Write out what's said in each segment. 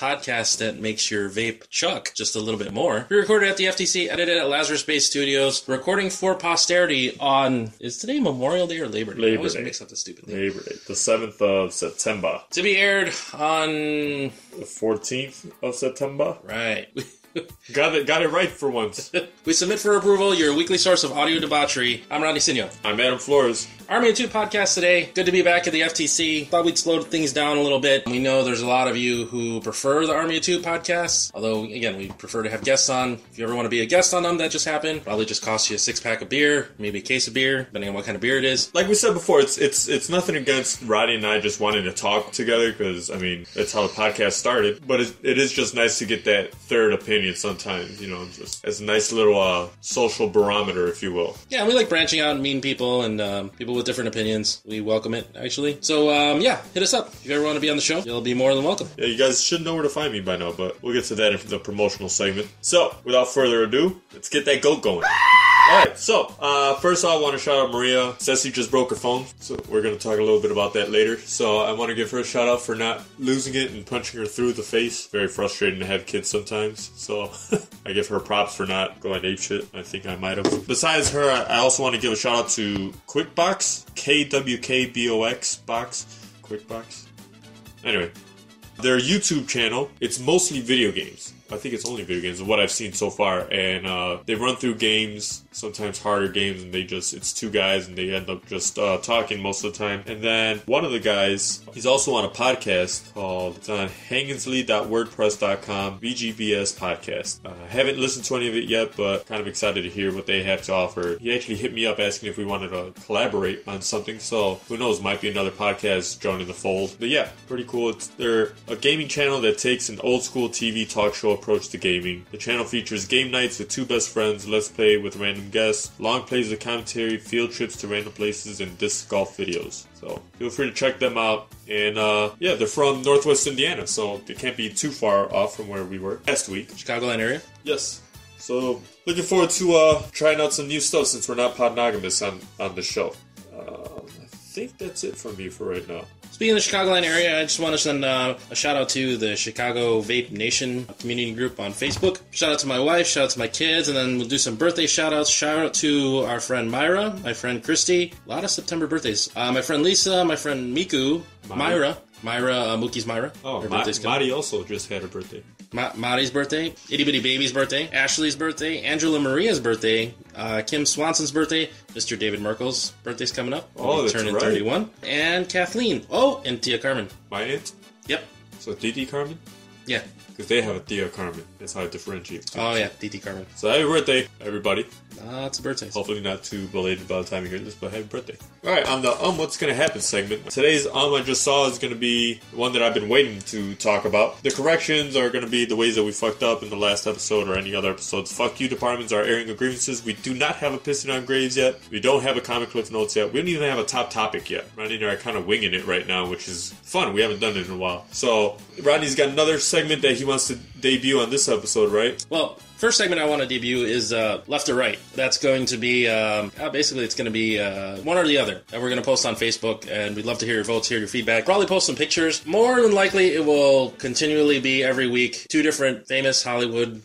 podcast that makes your vape chuck just a little bit more. We recorded at the FTC, edited at Lazarus Bay Studios, recording for posterity on is today Memorial Day or Labor Day? I Labor always Day. mix up the stupid thing. Labor Day, the 7th of September. To be aired on The 14th of September. right. Got it, got it right for once. we submit for approval your weekly source of audio debauchery. I'm Rodney Sinio. I'm Adam Flores. Army of Two podcast today. Good to be back at the FTC. Thought we'd slow things down a little bit. We know there's a lot of you who prefer the Army of Two podcasts. Although, again, we prefer to have guests on. If you ever want to be a guest on them, that just happened. Probably just costs you a six pack of beer, maybe a case of beer, depending on what kind of beer it is. Like we said before, it's it's it's nothing against Roddy and I just wanting to talk together because I mean that's how the podcast started. But it, it is just nice to get that third opinion sometimes. You know, just as a nice little uh, social barometer, if you will. Yeah, we like branching out and meeting people and um, people with different opinions. We welcome it, actually. So, um, yeah, hit us up. If you ever want to be on the show, you'll be more than welcome. Yeah, you guys should know where to find me by now, but we'll get to that in the promotional segment. So, without further ado, let's get that goat going. Alright, so, uh, first off, I want to shout out Maria. Ceci just broke her phone, so we're going to talk a little bit about that later. So, I want to give her a shout out for not losing it and punching her through the face. Very frustrating to have kids sometimes, so I give her props for not going ape shit. I think I might have. Besides her, I I also want to give a shout out to QuickBox, K W K B O X box, QuickBox. Anyway, their YouTube channel, it's mostly video games. I think it's only video games of what I've seen so far. And uh, they run through games, sometimes harder games, and they just, it's two guys and they end up just uh, talking most of the time. And then one of the guys, he's also on a podcast called, it's on hangingsley.wordpress.com, BGBS podcast. Uh, haven't listened to any of it yet, but kind of excited to hear what they have to offer. He actually hit me up asking if we wanted to collaborate on something, so who knows, might be another podcast joining the fold. But yeah, pretty cool. It's, they're a gaming channel that takes an old school TV talk show approach to gaming. The channel features game nights with two best friends, let's play with random guests, long plays of commentary, field trips to random places, and disc golf videos. So feel free to check them out. And uh, yeah, they're from Northwest Indiana, so they can't be too far off from where we were last week. Chicagoland area. Yes. So looking forward to uh, trying out some new stuff since we're not podnogamous on on the show. I think that's it from me for right now. Speaking of the Chicagoland area, I just want to send uh, a shout out to the Chicago Vape Nation community group on Facebook. Shout out to my wife, shout out to my kids, and then we'll do some birthday shout outs. Shout out to our friend Myra, my friend Christy. A lot of September birthdays. Uh, my friend Lisa, my friend Miku, Myra. Myra, uh, Mookie's Myra. Oh, Her Ma-. Madi also just had a birthday. Ma- Mari's birthday, Itty Bitty Baby's birthday, Ashley's birthday, Angela Maria's birthday, uh, Kim Swanson's birthday, Mr. David Merkel's birthday's coming up. Oh, that's turning right. 31. And Kathleen. Oh, and Tia Carmen. My aunt. Yep. So Didi Carmen, Yeah. Because they have a Thea Carmen. That's how I differentiate. Oh, yeah. Tia Carmen. So happy birthday, everybody. Lots of birthdays. Hopefully not too belated by the time you hear this, but happy birthday. Alright, on the Um What's Gonna Happen segment, today's Um I just saw is gonna be one that I've been waiting to talk about. The corrections are gonna be the ways that we fucked up in the last episode or any other episodes. Fuck you departments are airing of grievances. We do not have a piston on graves yet. We don't have a comic cliff notes yet. We don't even have a top topic yet. Rodney and I are kind of winging it right now, which is fun. We haven't done it in a while. So Rodney's got another segment that he wants to debut on this episode, right? Well, first segment I want to debut is uh, left or right. That's going to be um, basically it's going to be uh, one or the other that we're going to post on Facebook, and we'd love to hear your votes, hear your feedback. Probably post some pictures. More than likely, it will continually be every week two different famous Hollywood.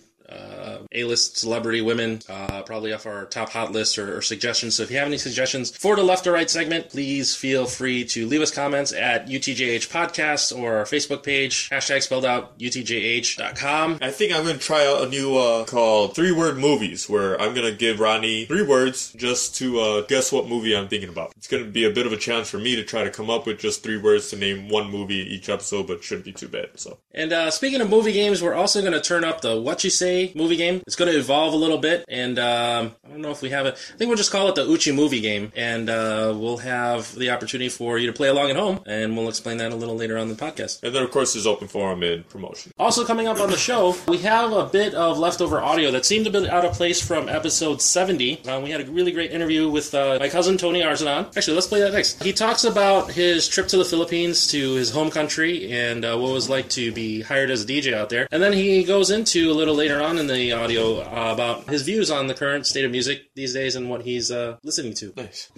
A-list celebrity women, uh, probably off our top hot list or, or suggestions. So if you have any suggestions for the left or right segment, please feel free to leave us comments at UTJH Podcast or our Facebook page, hashtag spelled out UTJH.com. I think I'm going to try out a new uh, called Three Word Movies, where I'm going to give Rodney three words just to uh, guess what movie I'm thinking about. It's going to be a bit of a challenge for me to try to come up with just three words to name one movie each episode, but shouldn't be too bad. So And uh, speaking of movie games, we're also going to turn up the What You Say movie game. It's going to evolve a little bit, and um, I don't know if we have it. I think we'll just call it the Uchi movie game, and uh, we'll have the opportunity for you to play along at home, and we'll explain that a little later on in the podcast. and then of course there's open forum and promotion. Also coming up on the show, we have a bit of leftover audio that seemed a bit out of place from episode 70. Uh, we had a really great interview with uh, my cousin Tony Arzadon. Actually, let's play that next. He talks about his trip to the Philippines, to his home country, and uh, what it was like to be hired as a DJ out there. And then he goes into a little later on in the audio uh, about his views on the current state of music these days and what he's uh, listening to. Nice.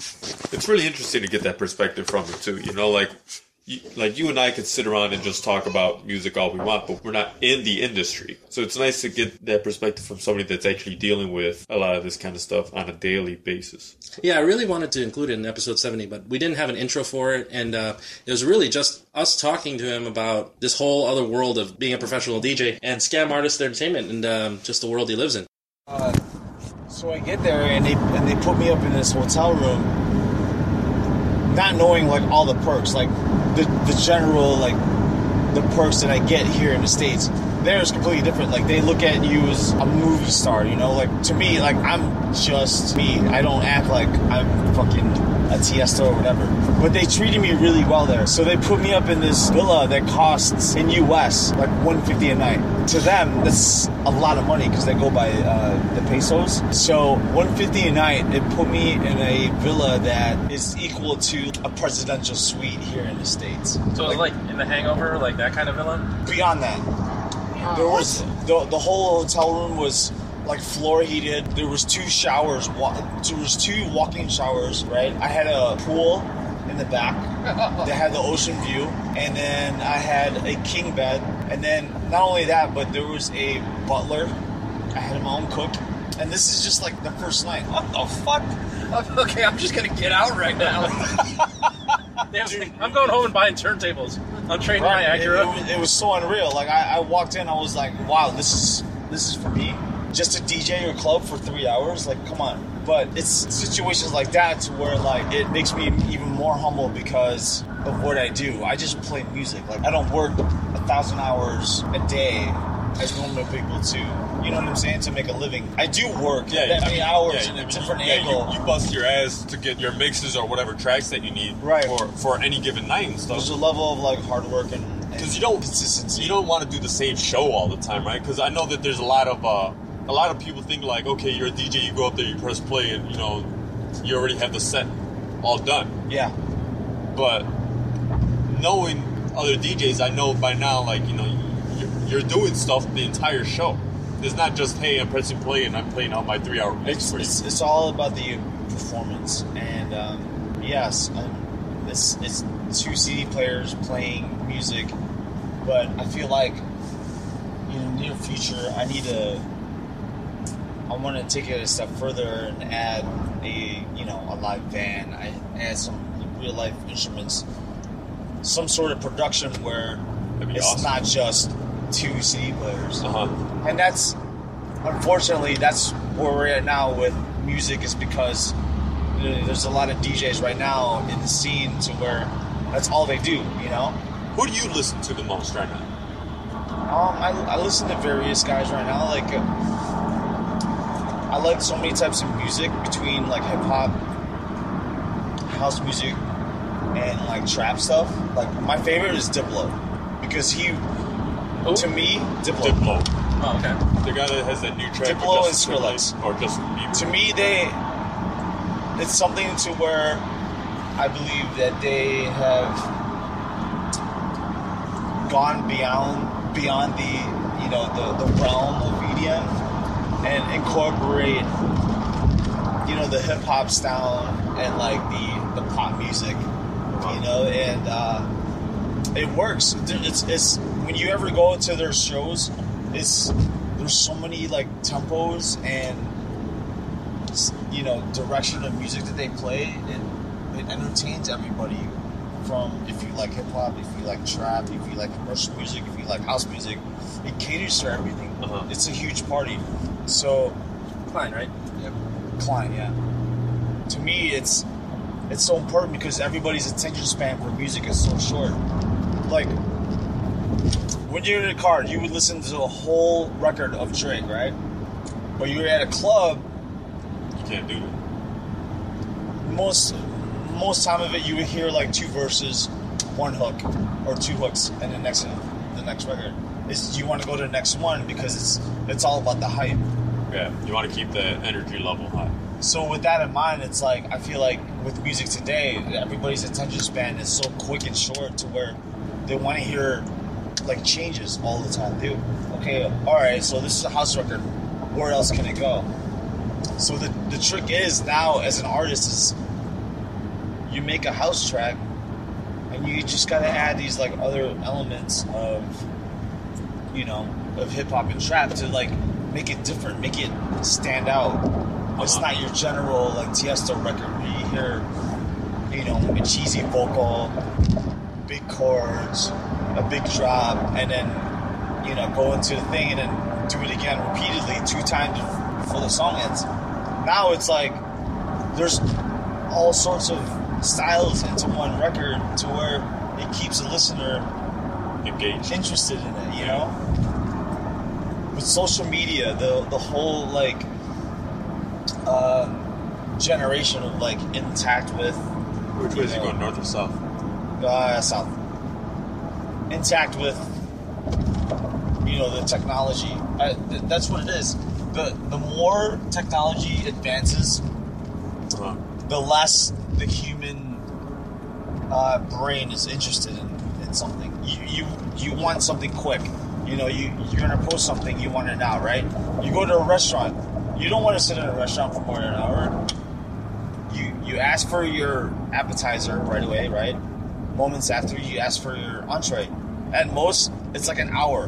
It's really interesting to get that perspective from him too. You know, like you, like you and I could sit around and just talk about music all we want, but we're not in the industry. So it's nice to get that perspective from somebody that's actually dealing with a lot of this kind of stuff on a daily basis. Yeah, I really wanted to include it in episode 70, but we didn't have an intro for it, and uh, it was really just us talking to him about this whole other world of being a professional DJ and scam artist entertainment and um, just the world he lives in. Uh, so I get there and they and they put me up in this hotel room, not knowing like all the perks, like the the general like the perks that I get here in the states. There is completely different. Like they look at you as a movie star, you know. Like to me, like I'm just me. I don't act like I'm fucking a Tiesto or whatever. But they treated me really well there. So they put me up in this villa that costs in US like 150 a night. To them, that's a lot of money because they go by uh, the pesos. So 150 a night, it put me in a villa that is equal to a presidential suite here in the states. So it was like in the Hangover, like that kind of villa. Beyond that, there was the, the whole hotel room was like floor heated. There was two showers. There was two walk-in showers. Right. I had a pool in the back that had the ocean view, and then I had a king bed, and then not only that, but there was a butler. I had my own cook, and this is just like the first night. What the fuck? Okay, I'm just gonna get out right now. I'm going home and buying turntables. I'm trading my Right. It, it was, it was so unreal. Like I, I walked in, I was like, "Wow, this is this is for me." Just to DJ your club for three hours, like, come on. But it's situations like that to where like it makes me even more humble because of what I do. I just play music. Like I don't work a thousand hours a day as normal people to. You know what I'm saying? To make a living, I do work that many hours in a different yeah, you- angle. You, bust your ass to get your mixes or whatever tracks that you need Right. for, for any given night and stuff. There's a level of like hard work and because you don't consistency. you don't want to do the same show all the time, right? Because I know that there's a lot of uh, a lot of people think like, okay, you're a DJ, you go up there, you press play, and you know, you already have the set all done. yeah. But knowing other DJs, I know by now, like you know, you're, you're doing stuff the entire show. It's not just hey, I'm pressing play and I'm playing out my three-hour mix It's, for you. it's, it's all about the performance, and um, yes, um, it's it's two CD players playing music, but I feel like in the near future I need to. I want to take it a step further and add a you know a live band. I add some real life instruments, some sort of production where it's awesome. not just two CD players Uh huh. and that's unfortunately that's where we're at now with music is because you know, there's a lot of DJs right now in the scene to where that's all they do, you know. Who do you listen to the most right now? Um, I, I listen to various guys right now. Like, uh, I like so many types of music between like hip hop, house music, and like trap stuff. Like, my favorite is Diplo because he, to me, Diplo. Diplo, Oh, okay. the guy that has that new track Diplo with and Skrillex. or Justin Bieber. to me they it's something to where i believe that they have gone beyond beyond the you know the, the realm of edm and incorporate you know the hip-hop style and like the the pop music you know and uh it works. It's it's when you ever go to their shows it's there's so many like tempos and you know direction of music that they play it, it entertains everybody from if you like hip hop if you like trap if you like commercial music if you like house music it caters to everything. Uh-huh. it's a huge party so Fine, right? Yep. Klein yeah to me it's it's so important because everybody's attention span for music is so short like when you're in a car you would listen to a whole record of Drake right but you're at a club You can't do that. most most time of it you would hear like two verses, one hook, or two hooks, and the next the next record is you want to go to the next one because it's it's all about the hype. Yeah, you want to keep the energy level high. So with that in mind, it's like I feel like with music today, everybody's attention span is so quick and short to where they want to hear like changes all the time. They, okay, all right, so this is a house record. Where else can it go? So the the trick is now as an artist is you make a house track and you just gotta add these like other elements of, you know, of hip hop and trap to like make it different, make it stand out. It's Uh-huh. not your general like Tiesto record where you hear, you know, a cheesy vocal, big chords, a big drop, and then you know go into the thing and then do it again repeatedly two times before the song ends. Now it's like there's all sorts of styles into one record to where it keeps the listener Engaged. interested in it, you know? With social media, the the whole like um, generation of like intact with Which way is he going, north or south? uh, south intact with you know the technology. I, th- that's what it is. The the more technology advances, Uh-huh. the less the human uh, brain is interested in, in something. You, you you want something quick. You know, you you're gonna post something, you want it now, right? You go to a restaurant, you don't want to sit in a restaurant for more than an hour. You you ask for your appetizer right away, right? Moments after you ask for your entree. At most, it's like an hour.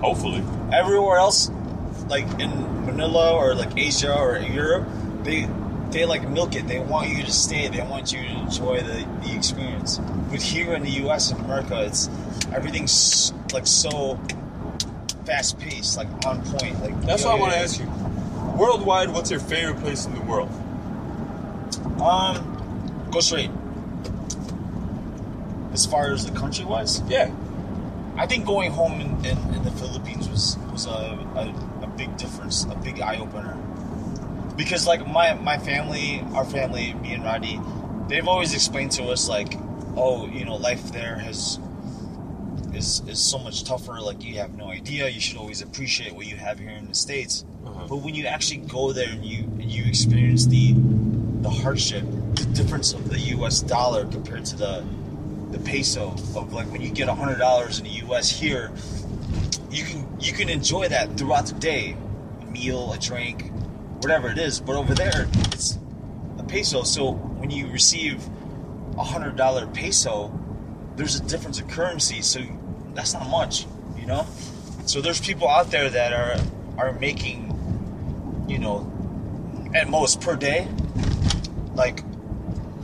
Hopefully. Everywhere else, like in Manila or like Asia or Europe, they they like milk it. They want you to stay. They want you to enjoy the, the experience. But here in the U.S. and America, it's everything's like so fast paced, like on point. Like That's what I want to ask you. Worldwide, what's your favorite place in the world? Um, go straight. As far as the country wise, Yeah. I think going home in, in, in the Philippines was was a, a, a big difference, a big eye opener. Because like my my family, our family, me and Roddy, they've always explained to us like, oh, you know, life there has is is so much tougher. Like you have no idea. You should always appreciate what you have here in the states. Uh-huh. But when you actually go there and you and you experience the the hardship, the difference of the U.S. dollar compared to the the peso of like when you get hundred dollars in the U.S. here, you can you can enjoy that throughout the day, a meal, a drink, whatever it is. But over there, it's a peso. So when you receive a hundred dollar peso, there's a difference of currency. So that's not much, you know. So there's people out there that are are making, you know, at most per day, like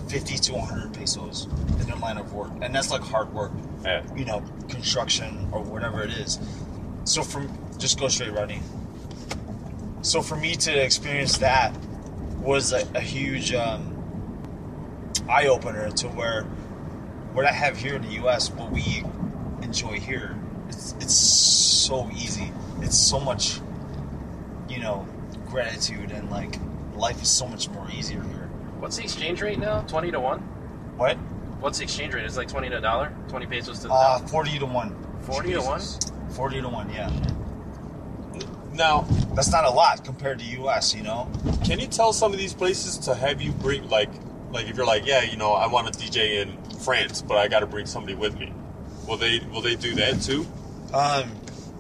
fifty to one hundred pesos in their line of work, and that's like hard work Yeah. you know, construction or whatever it is. So from just go straight running. So for me to experience that was a, a huge um, eye opener to where what I have here in the U.S. what we enjoy here. It's it's so easy. It's so much, you know, gratitude and like life is so much more easier here. What's the exchange rate now? Twenty to one. What? What's the exchange rate? It's like twenty to a dollar. Twenty pesos to the Uh, dollar. forty to one. 40 to one? Forty to one. Yeah. Now, That's not a lot compared to U.S. You know. can you tell some of these places to have you bring like, like if you're like, yeah, you know, I want to DJ in France, but I got to bring somebody with me. Will they will they do that too, Um,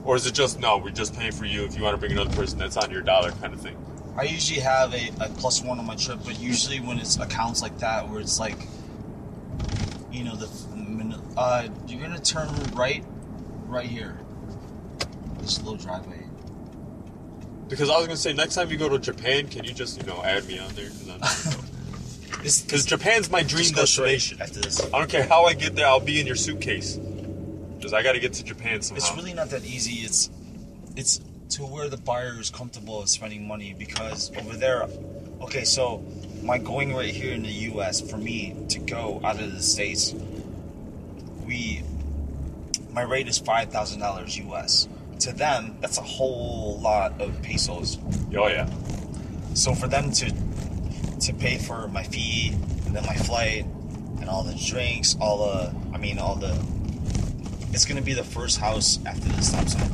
or is it just no? We're just paying for you. If you want to bring another person, that's on your dollar kind of thing. I usually have a, a plus one on my trip, but usually when it's accounts like that, where it's like, you know, the uh, you're gonna turn right, right here. This little driveway. Because I was gonna say next time you go to Japan, can you just you know add me on there? This Because Japan's my dream just go straight destination. after this. I don't care how I get there. I'll be in your suitcase. Because I got to get to Japan somehow. It's really not that easy. It's it's to where the buyer is comfortable spending money because over there, okay, so my going rate here in the U.S. for me to go out of the states, we my rate is five thousand dollars U.S. To them, that's a whole lot of pesos. Oh yeah. So for them to to pay for my fee and then my flight and all the drinks, all the I mean all the it's gonna be the first house after the stop sign.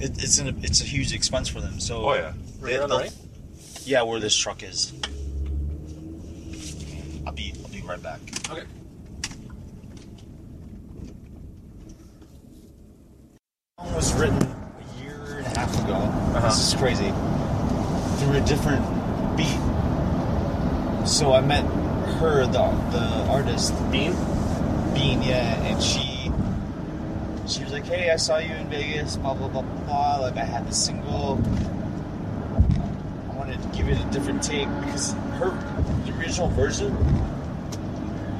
It, it's an it's a huge expense for them. So Oh yeah. they- Right on they'll- right? yeah, where this truck is. I'll be I'll be right back. Okay. song was written a year and a half ago. Uh-huh. This is crazy. Through a different beat. So I met her, the the artist Bean? Yeah, and she she was like, "Hey, I saw you in Vegas, blah blah blah blah." blah. Like I had the single. I wanted to give it a different take because her the original version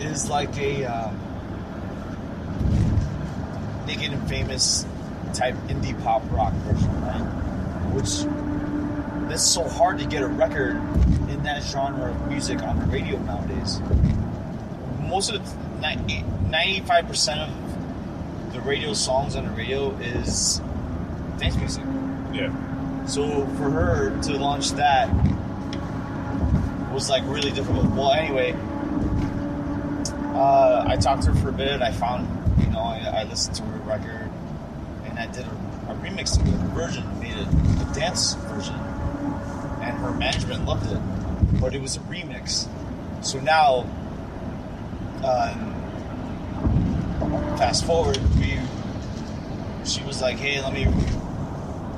is like a um, naked and famous type indie pop rock version, right? Which that's so hard to get a record in that genre of music on the radio nowadays. Most of the ninety-five percent of the radio songs on the radio is dance music. Yeah. So for her to launch that was like really difficult. Well, anyway, uh, I talked to her for a bit. I found, you know, I, I listened to her record, and I did a, a remix of it, a version, made it a dance version, and her management loved it, but it was a remix. So now, um, fast forward, we, she was like, "Hey, let me,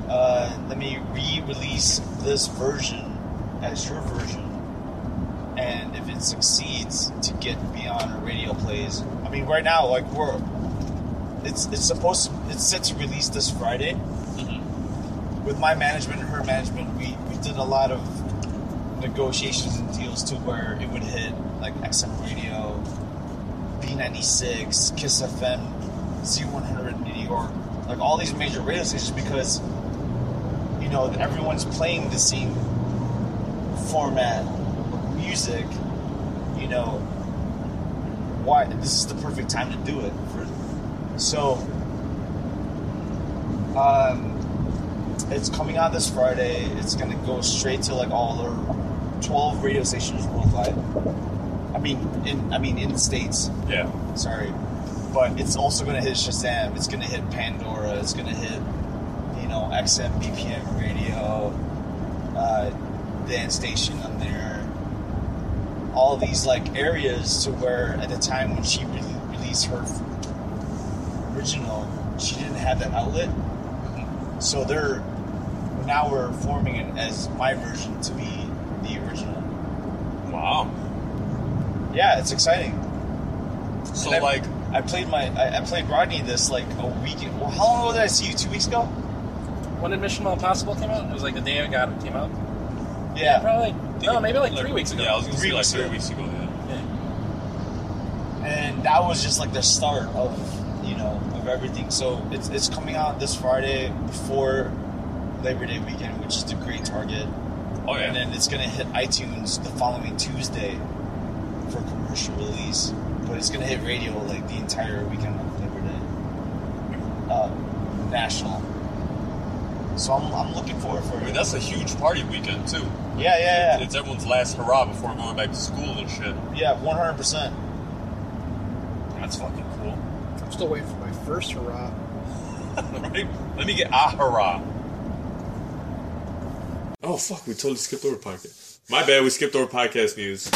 uh, let me re-release this version as your version." and if it succeeds to get beyond our radio plays. I mean right now like we're it's it's supposed to it's set to release this friday. With my management and her management we we did a lot of negotiations and deals to where it would hit like xm radio b96 kiss fm z100 in new york like all these major radio stations because you know everyone's playing the same format of music, you know, why this is the perfect time to do it. For, so, um, it's coming out this Friday. It's gonna go straight to like all the twelve radio stations worldwide. I mean, in I mean in the states. Yeah. Sorry, but it's also gonna hit Shazam. It's gonna hit Pandora. It's gonna hit, you know, XM, BPM radio, uh, dance station on there. All these like areas to where at the time when she re- released her original, she didn't have that outlet. So they're now we're forming it as my version to be the original. Wow. Yeah, it's exciting. So I- like, I played my I, I played Rodney this like a week. Well, how long ago did I see you? Two weeks ago? When did Mission Impossible came out? It was like the day I got it came out. Yeah. Probably. No, maybe like three weeks ago. Yeah, I was gonna Three say like weeks three ago. weeks ago. Yeah. and that was just like the start of you know of everything. So it's it's coming out this Friday before Labor Day weekend, which is the great target, Oh yeah. and then it's gonna hit iTunes the following Tuesday for commercial release. But it's gonna hit radio like the entire weekend of Labor Day, uh, national. So I'm, I'm looking forward for I mean, it. that's a huge party weekend too. Yeah, yeah, yeah, It's everyone's last hurrah before going back to school and shit. yeah, 100. percent That's fucking cool. I'm still waiting for my first hurrah. right? Let me get a hurrah. Oh fuck, we totally skipped over podcast. My bad, we skipped over podcast news.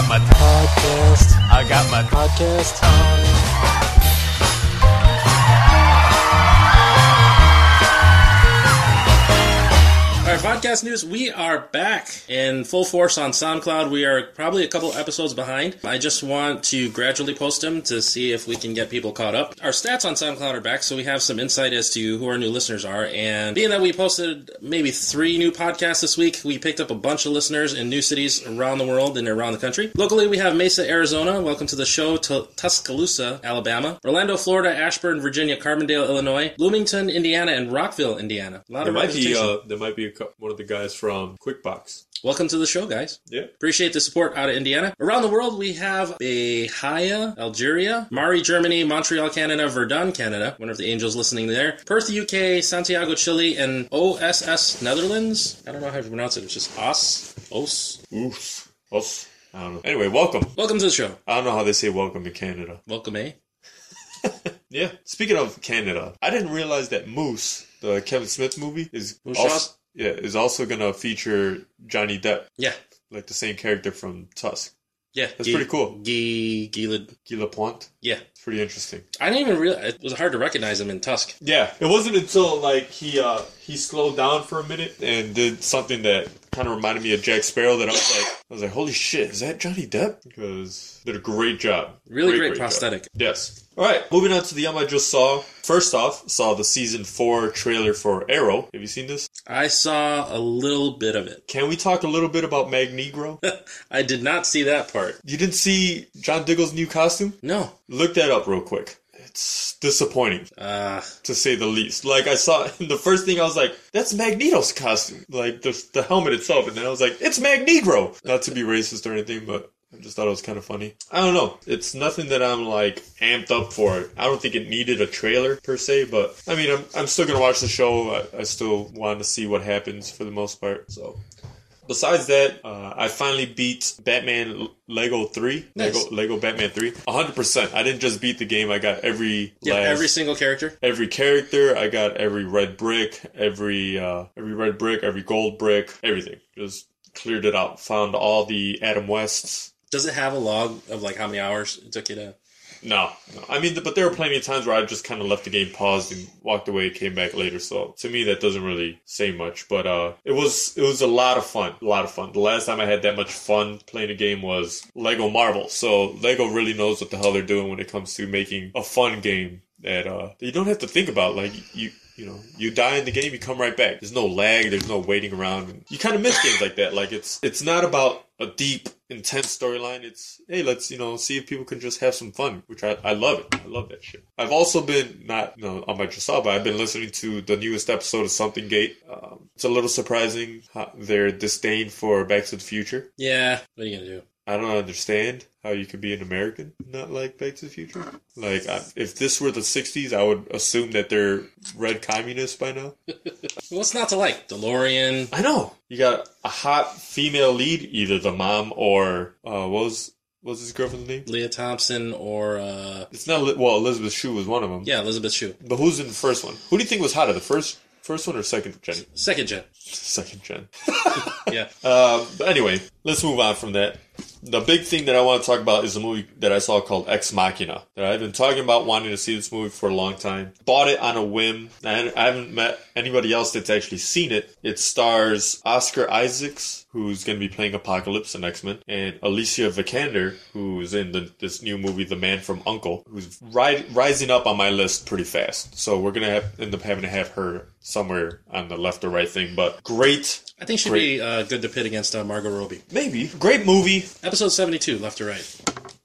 Got my podcast. I got my podcast. All podcast news. We are back in full force on SoundCloud. We are probably a couple episodes behind. I just want to gradually post them to see if we can get people caught up. Our stats on SoundCloud are back, so we have some insight as to who our new listeners are. And being that we posted maybe three new podcasts this week, we picked up a bunch of listeners in new cities around the world and around the country. Locally, we have Mesa, Arizona. Welcome to the show. To Tuscaloosa, Alabama. Orlando, Florida. Ashburn, Virginia. Carbondale, Illinois. Bloomington, Indiana, and Rockville, Indiana. A lot There of might be uh, there might be a, cou- one of the guys from QuickBox. Welcome to the show, guys. Yeah. Appreciate the support out of Indiana. Around the world, we have Bahia, Algeria, Mari, Germany, Montreal, Canada, Verdun, Canada. One of the angels listening there. Perth, UK, Santiago, Chile, and OSS, Netherlands. I don't know how to pronounce it. It's just OS. OS. Oof. Oof. I don't know. Anyway, welcome. Welcome to the show. I don't know how they say welcome in Canada. Welcome, eh? Yeah. Speaking of Canada, I didn't realize that Moose, the Kevin Smith movie, is Moose also? Yeah is also gonna feature Johnny Depp, Yeah. like the same character from Tusk. Yeah, That's pretty cool. Guy Gilad. Guy Lapointe. Yeah, It's pretty interesting. I didn't even realize it was hard to recognize him in Tusk. Yeah, it wasn't until like he uh he slowed down for a minute and did something that kind of reminded me of Jack Sparrow that I was like I was like holy shit is that Johnny Depp because did a great job Really great, job. prosthetic. yes all right moving on to the um I just saw first off saw the season four trailer for Arrow have you seen this I saw a little bit of it. can we talk a little bit about Magnegro I did not see that part. you didn't see John Diggle's new costume No. Look that up real quick it's disappointing Uh, to say the least. Like I saw the first thing I was like, that's Magneto's costume. Like the the helmet itself, and then I was like, it's Magnegro. Not to be racist or anything, but I just thought it was kind of funny. I don't know. It's nothing that I'm like amped up for. I don't think it needed a trailer per se, but I mean, I'm I'm still gonna watch the show. I, I still want to see what happens for the most part. So. Besides that, uh, I finally beat Batman Lego 3. Nice. Lego, Lego Batman 3. 100%. I didn't just beat the game, I got every yeah, last every single character. every character. I got every red brick, every uh, every red brick, every gold brick, everything. Just cleared it out. Found all the Adam Wests. Does it have a log of like how many hours it took you to? No, no. I mean, but there were plenty of times where I just kind of left the game paused and walked away, came back later. So to me, that doesn't really say much. But uh, it was it was a lot of fun. A lot of fun. The last time I had that much fun playing a game was Lego Marvel. So Lego really knows what the hell they're doing when it comes to making a fun game that uh you don't have to think about. Like you. You know, you die in the game, you come right back. There's no lag. There's no waiting around. You kind of miss games like that. Like it's it's not about a deep, intense storyline. It's hey, let's you know see if people can just have some fun, which I, I love it. I love that shit. I've also been not you know on my but I've been listening to the newest episode of Something Gate. Um, it's a little surprising their disdain for Back to the Future. Yeah. What are you gonna do? I don't understand how you could be an American not like Back to the Future. Like, I, if this were the '60s, I would assume that they're red communists by now. What's not to like? DeLorean. I know. You got a hot female lead, either the mom or uh, what was what was his girlfriend's name? Lea Thompson or uh, It's not well. Elizabeth Shue was one of them. yeah, Elizabeth Shue. But who's in the first one? Who do you think was hotter, the first first one or second gen? Second gen. Second gen. Yeah. Um, but anyway, let's move on from that. The big thing that I want to talk about is a movie that I saw called Ex Machina. That I've been talking about wanting to see this movie for a long time. Bought it on a whim. I haven't met anybody else that's actually seen it. It stars Oscar Isaacs, who's going to be playing Apocalypse in X Men, and Alicia Vikander, who's in the, this new movie, The Man from Uncle, who's ri- rising up on my list pretty fast. So we're going to end up having to have her somewhere on the left or right thing. But great I think she'd be uh, good to pit against uh, Margot Robbie. Maybe. Great movie. Episode 72, left to right.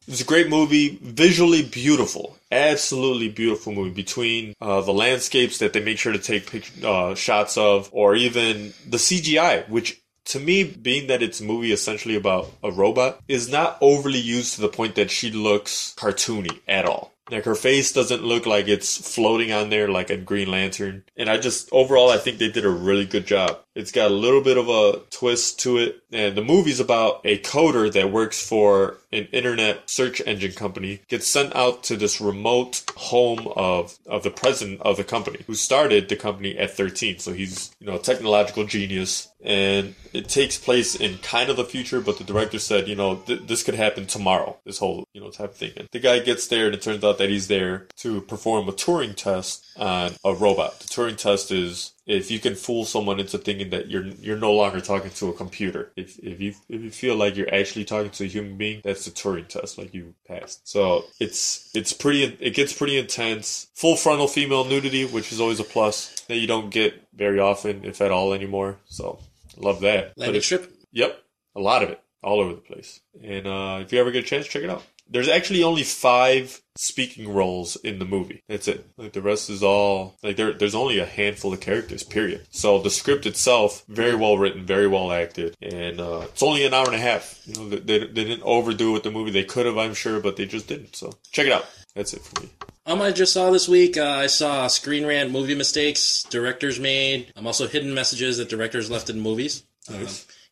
It's a great movie. Visually beautiful. Absolutely beautiful movie. Between uh, the landscapes that they make sure to take pic- uh, shots of, or even the CGI, which to me, being that it's a movie essentially about a robot, is not overly used to the point that she looks cartoony at all. Like her face doesn't look like it's floating on there like a Green Lantern. And I just overall I think they did a really good job. It's got a little bit of a twist to it. And the movie's about a coder that works for an internet search engine company, gets sent out to this remote home of of the president of the company, who started the company at 13. So he's, you know, a technological genius. And it takes place in kind of the future, but the director said, you know, th- this could happen tomorrow. This whole, you know, type of thing. And the guy gets there, and it turns out that he's there to perform a Turing test on a robot. The Turing test is if you can fool someone into thinking that you're you're no longer talking to a computer. If if you if you feel like you're actually talking to a human being, that's the Turing test. Like you passed. So it's it's pretty. It gets pretty intense. Full frontal female nudity, which is always a plus that you don't get very often, if at all, anymore. So love that. But Landing it's- strip. Yep, a lot of it, all over the place. And uh, if you ever get a chance, check it out. There's actually only five speaking roles in the movie. That's it. Like the rest is all like there. There's only a handful of characters. Period. So the script itself, very well written, very well acted, and uh, it's only an hour and a half. You know, they, they, they didn't overdo it with the movie. They could have, I'm sure, but they just didn't. So check it out. That's it for me. Um, I just saw this week. Uh, I saw Screen Rant movie mistakes directors made. I'm also hidden messages that directors left in movies. Um,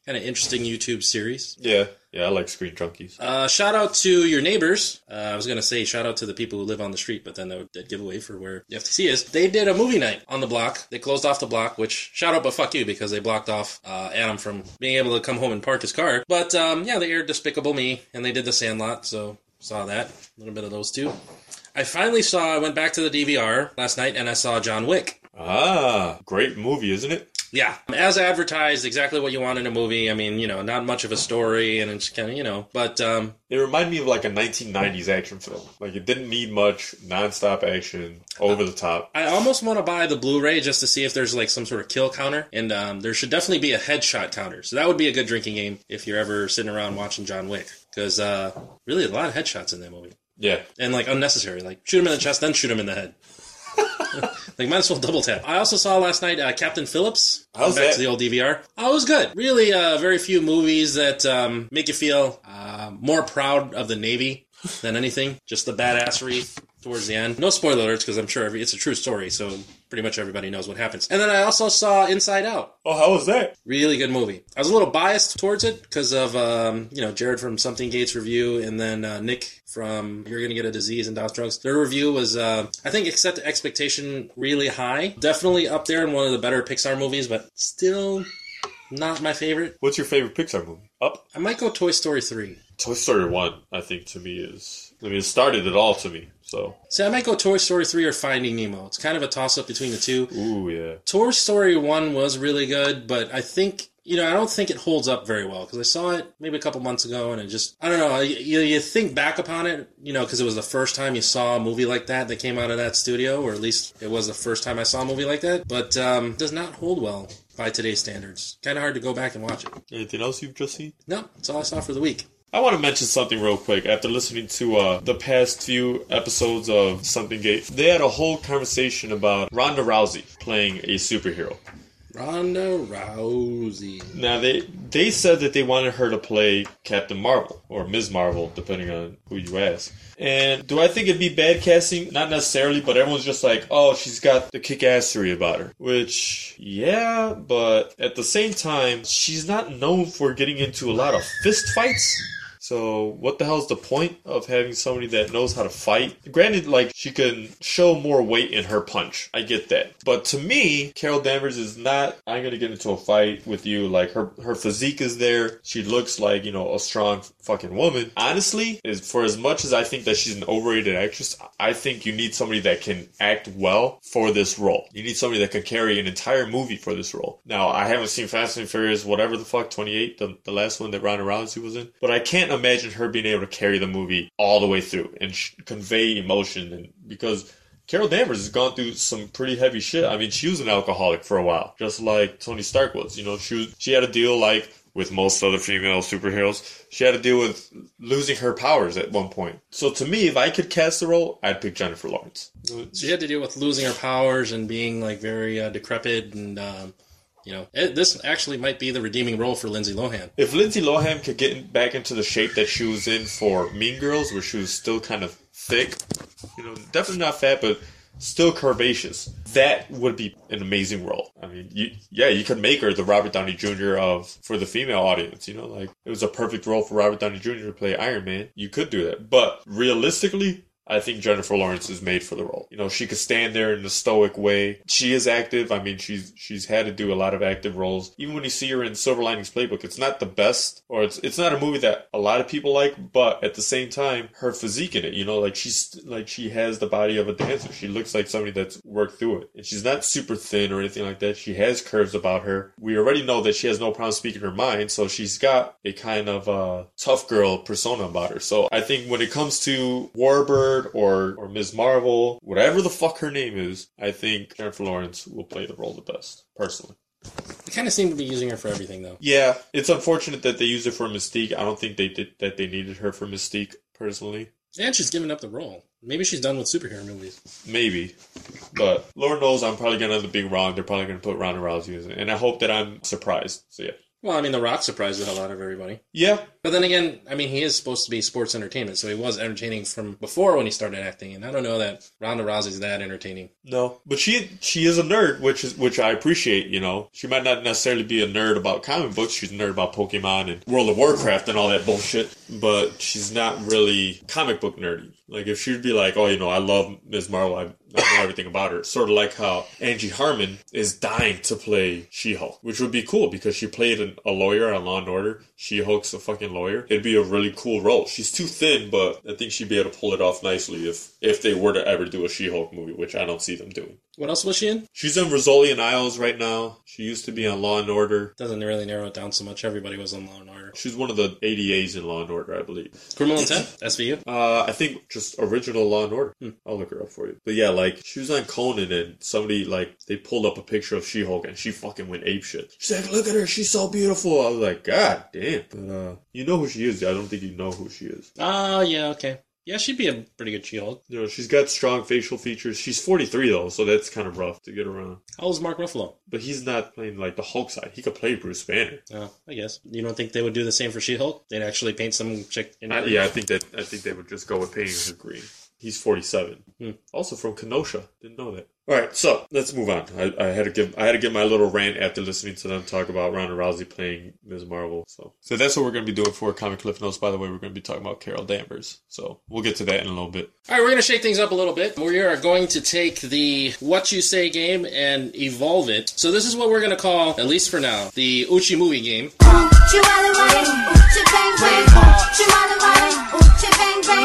kind of interesting YouTube series. Yeah, yeah, I like Screen Junkies. Uh, shout out to your neighbors. Uh, I was gonna say shout out to the people who live on the street, but then that would dead giveaway for where the FTC is. They did a movie night on the block. They closed off the block, which shout out, but fuck you because they blocked off uh, Adam from being able to come home and park his car. But um, yeah, they aired Despicable Me and they did The Sandlot, so saw that a little bit of those two. I finally saw. I went back to the DVR last night and I saw John Wick. Ah, great movie, isn't it? Yeah, as advertised, exactly what you want in a movie. I mean, you know, not much of a story, and it's kind of, you know, but um, It reminded me of like a 1990s action film. Like it didn't need much, non-stop action, over the top. I almost want to buy the Blu-ray just to see if there's like some sort of kill counter, and um, there should definitely be a headshot counter. So that would be a good drinking game if you're ever sitting around watching John Wick, because uh, really a lot of headshots in that movie, Yeah, and like unnecessary. Like shoot him in the chest, then shoot him in the head. like might as well double tap. I also saw last night uh, Captain Phillips. How's back that? to the old DVR. Oh, it was good. Really, uh, very few movies that um, make you feel uh, more proud of the Navy than anything. Just the badassery towards the end. No spoiler alerts because I'm sure every, it's a true story, so pretty much everybody knows what happens. And then I also saw Inside Out. Oh, how was that? Really good movie. I was a little biased towards it because of um, you know Jared from Something Gates review, and then uh, Nick from You're Gonna Get a Disease and Douse Drugs. Their review was, uh, I think, except the expectation really high. Definitely up there in one of the better Pixar movies, but still not my favorite. What's your favorite Pixar movie? Up. I might go Toy Story three. Toy Story 1, I think, to me is. I mean, it started it all to me, so. See, I might go Toy Story three or Finding Nemo. It's kind of a toss up between the two. Ooh, yeah. Toy Story 1 was really good, but I think, you know, I don't think it holds up very well because I saw it maybe a couple months ago and it just, I don't know, you, you think back upon it, you know, because it was the first time you saw a movie like that that came out of that studio, or at least it was the first time I saw a movie like that, but um, does not hold well by today's standards. Kind of hard to go back and watch it. Anything else you've just seen? No, that's all I saw for the week. I want to mention something real quick. After listening to uh, the past few episodes of Something Gate, they had a whole conversation about Ronda Rousey playing a superhero. Ronda Rousey. Now they they said that they wanted her to play Captain Marvel or Ms. Marvel, depending on who you ask. And do I think it'd be bad casting? Not necessarily, but everyone's just like, oh, she's got the kick-assery about her. Which, yeah, but at the same time, she's not known for getting into a lot of fist fights. So what the hell's the point of having somebody that knows how to fight? Granted, like she can show more weight in her punch. I get that. But to me, Carol Danvers is not I'm gonna get into a fight with you. Like her her physique is there. She looks like, you know, a strong fucking woman. Honestly, is for as much as I think that she's an overrated actress, I think you need somebody that can act well for this role. You need somebody that can carry an entire movie for this role. Now I haven't seen Fast and Furious, whatever the fuck, 28, the, the last one that Ronda Rousey was in. But I can't imagine her being able to carry the movie all the way through and sh- convey emotion and because Carol Danvers has gone through some pretty heavy shit. I mean, she was an alcoholic for a while, just like Tony Stark was. You know, she was, she had a deal like with most other female superheroes. She had to deal with losing her powers at one point. So to me, if I could cast the role, I'd pick Jennifer Lawrence. She had to deal with losing her powers and being like very uh, decrepit and. Um, you know, it, this actually might be the redeeming role for Lindsay Lohan. If Lindsay Lohan could get back into the shape that she was in for Mean Girls, where she was still kind of thick, you know, definitely not fat, but still curvaceous, that would be an amazing role. I mean, you, yeah, you could make her the Robert Downey Jr. of for the female audience. You know, like it was a perfect role for Robert Downey Jr. to play Iron Man. You could do that, but realistically. I think Jennifer Lawrence is made for the role. You know, she could stand there in a stoic way. She is active. I mean, she's she's had to do a lot of active roles. Even when you see her in Silver Linings Playbook, it's not the best, or it's it's not a movie that a lot of people like. But at the same time, her physique in it, you know, like she's like she has the body of a dancer. She looks like somebody that's worked through it, and she's not super thin or anything like that. She has curves about her. We already know that she has no problem speaking her mind, so she's got a kind of uh, tough girl persona about her. So I think when it comes to Warbird or or Ms. Marvel, whatever the fuck her name is, I think Jennifer Lawrence will play the role the best, personally. They kind of seem to be using her for everything, though. Yeah, it's unfortunate that they used her for Mystique. I don't think they did that they needed her for Mystique, personally. And she's giving up the role. Maybe she's done with superhero movies. Maybe. But Lord knows I'm probably gonna be the big wrong. They're probably gonna put Ronda Rousey in it. And I hope that I'm surprised. So yeah. Well, I mean, The Rock surprised the hell out of everybody. Yeah, But then again, I mean, he is supposed to be sports entertainment, so he was entertaining from before when he started acting. And I don't know that Ronda Rousey's that entertaining. No, but she she is a nerd, which is which I appreciate. You know, she might not necessarily be a nerd about comic books. She's a nerd about Pokemon and World of Warcraft and all that bullshit. But she's not really comic book nerdy. Like if she'd be like, oh, you know, I love Ms. Marvel. I, I know everything about her. Sort of like how Angie Harmon is dying to play She-Hulk, which would be cool because she played an, a lawyer on Law and Order. She-Hulk's a fucking lawyer. It'd be a really cool role. She's too thin, but I think she'd be able to pull it off nicely if if they were to ever do a She-Hulk movie, which I don't see them doing. What else was she in? She's in Rizzoli and Isles right now. She used to be on Law and Order. Doesn't really narrow it down so much. Everybody was on Law and Order. She's one of the ADAs in Law and Order, I believe. Criminal Intent? SVU? Uh, I think just original Law and Order. I'll look her up for you. But yeah, like she was on Conan and somebody like they pulled up a picture of She-Hulk and she fucking went ape shit. She's like, "Look at her, she's so beautiful." I was like, "God damn!" But uh, you know who she is? I don't think you know who she is. Oh, yeah, okay. Yeah, she'd be a pretty good She-Hulk. You know, she's got strong facial features. She's 43 though, so that's kind of rough to get around. How old's Mark Ruffalo? But he's not playing like the Hulk side. He could play Bruce Banner. Oh, I guess. You don't think they would do the same for She-Hulk? They'd actually paint some chick in I, yeah, I think that I think they would just go with painting her green. He's 47. Hmm. Also from Kenosha. Didn't know that. All right, so let's move on. I, I had to give I had to give my little rant after listening to them talk about Ronda Rousey playing Ms. Marvel. So, so that's what we're going to be doing for Comic Cliff Notes. By the way, we're going to be talking about Carol Danvers. So we'll get to that in a little bit. All right, we're going to shake things up a little bit. We are going to take the What You Say game and evolve it. So this is what we're going to call, at least for now, the Uchi Movie game.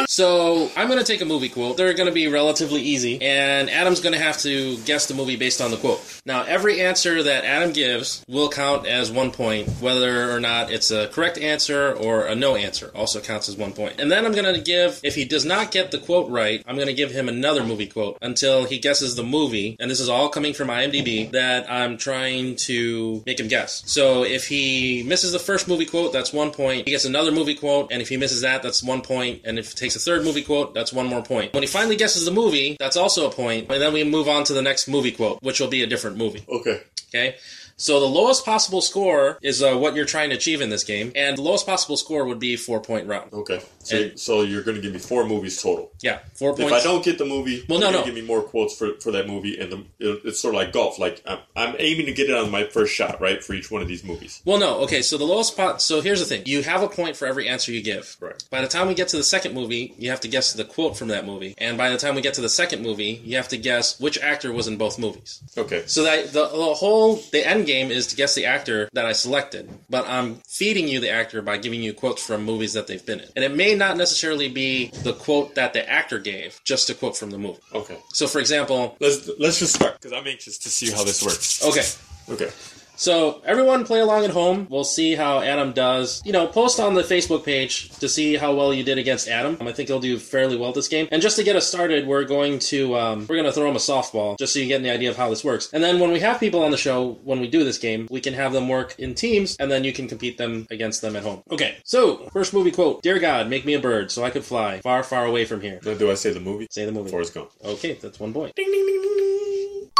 So I'm going to take a movie quote. They're going to be relatively easy, and Adam's going to have to guess the movie based on the quote. Now, every answer that Adam gives will count as one point, whether or not it's a correct answer or a no answer. Also counts as one point. And then I'm going to give, if he does not get the quote right, I'm going to give him another movie quote until he guesses the movie. And this is all coming from IMDb that I'm trying to make him guess. So if he misses the first movie quote, that's one point. He gets another movie quote, and if he misses that, that's one point. And if it takes a third movie quote, that's one more point. When he finally guesses the movie, that's also a point. And then we move on to the next movie quote, which will be a different movie. Okay. Okay. So the lowest possible score is uh, what you're trying to achieve in this game, and the lowest possible score would be four point round. Okay. So, And- so you're going to give me four movies total. Yeah, four points. If. I don't get the movie, Well, you're no, gonna no. give me more quotes for, for that movie, and the, it, it's sort of like golf. Like I'm, I'm aiming to get it on my first shot, right, for each one of these movies. Well, no. Okay, so the lowest spot. So here's the thing: you have a point for every answer you give. Right. By the time we get to the second movie, you have to guess the quote from that movie, and by the time we get to the second movie, you have to guess which actor was in both movies. Okay. So that the, the whole the end game is to guess the actor that I selected, but I'm feeding you the actor by giving you quotes from movies that they've been in, and it may not necessarily be the quote that the actor gave, just a quote from the movie. Okay. So, for example, Let's let's just start because I'm anxious to see how this works. okay, Okay. So everyone play along at home. We'll see how Adam does. You know, post on the Facebook page to see how well you did against Adam. I think he'll do fairly well this game. And just to get us started, we're going to um, we're going to throw him a softball just so you get an idea of how this works. And then when we have people on the show, when we do this game, we can have them work in teams, and then you can compete them against them at home. Okay. So first movie quote: "Dear God, make me a bird so I could fly far, far away from here." Now, do I say the movie? Say the movie. Forrest Gump. Okay, that's one point. Ding ding ding ding ding.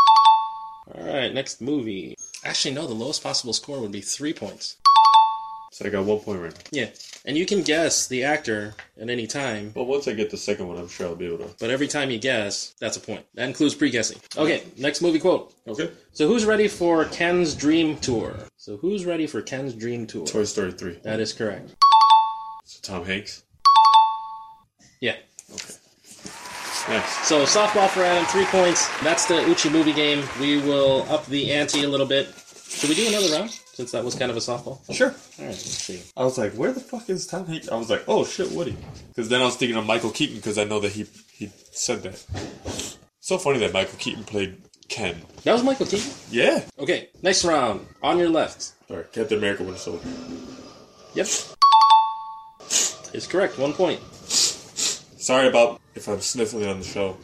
All right, next movie. Actually, no. The lowest possible score would be three points. So I got one point right now. Yeah, and you can guess the actor at any time, But once I get the second one, I'm sure I'll be able to. but every time you guess, that's a point. That includes pre-guessing. Okay, next movie quote. Okay. So who's ready for Ken's dream tour? So who's ready for Ken's dream tour? Toy Story 3. That is correct. So Tom Hanks. Yeah. Okay. Nice. So softball for Adam, three points. That's the Uchi movie game. We will up the ante a little bit. Should we do another round? Since that was kind of a softball. Sure. All right, let's see. I was like, where the fuck is Tom Hanks? I was like, oh shit, Woody. Because then I was thinking of Michael Keaton because I know that he he said that. So funny that Michael Keaton played Ken. That was Michael Keaton. Yeah. Okay, next round. On your left. Sorry, Captain America Winter Soldier. Yep. Is correct. One point. Sorry about if I'm sniffling on the show.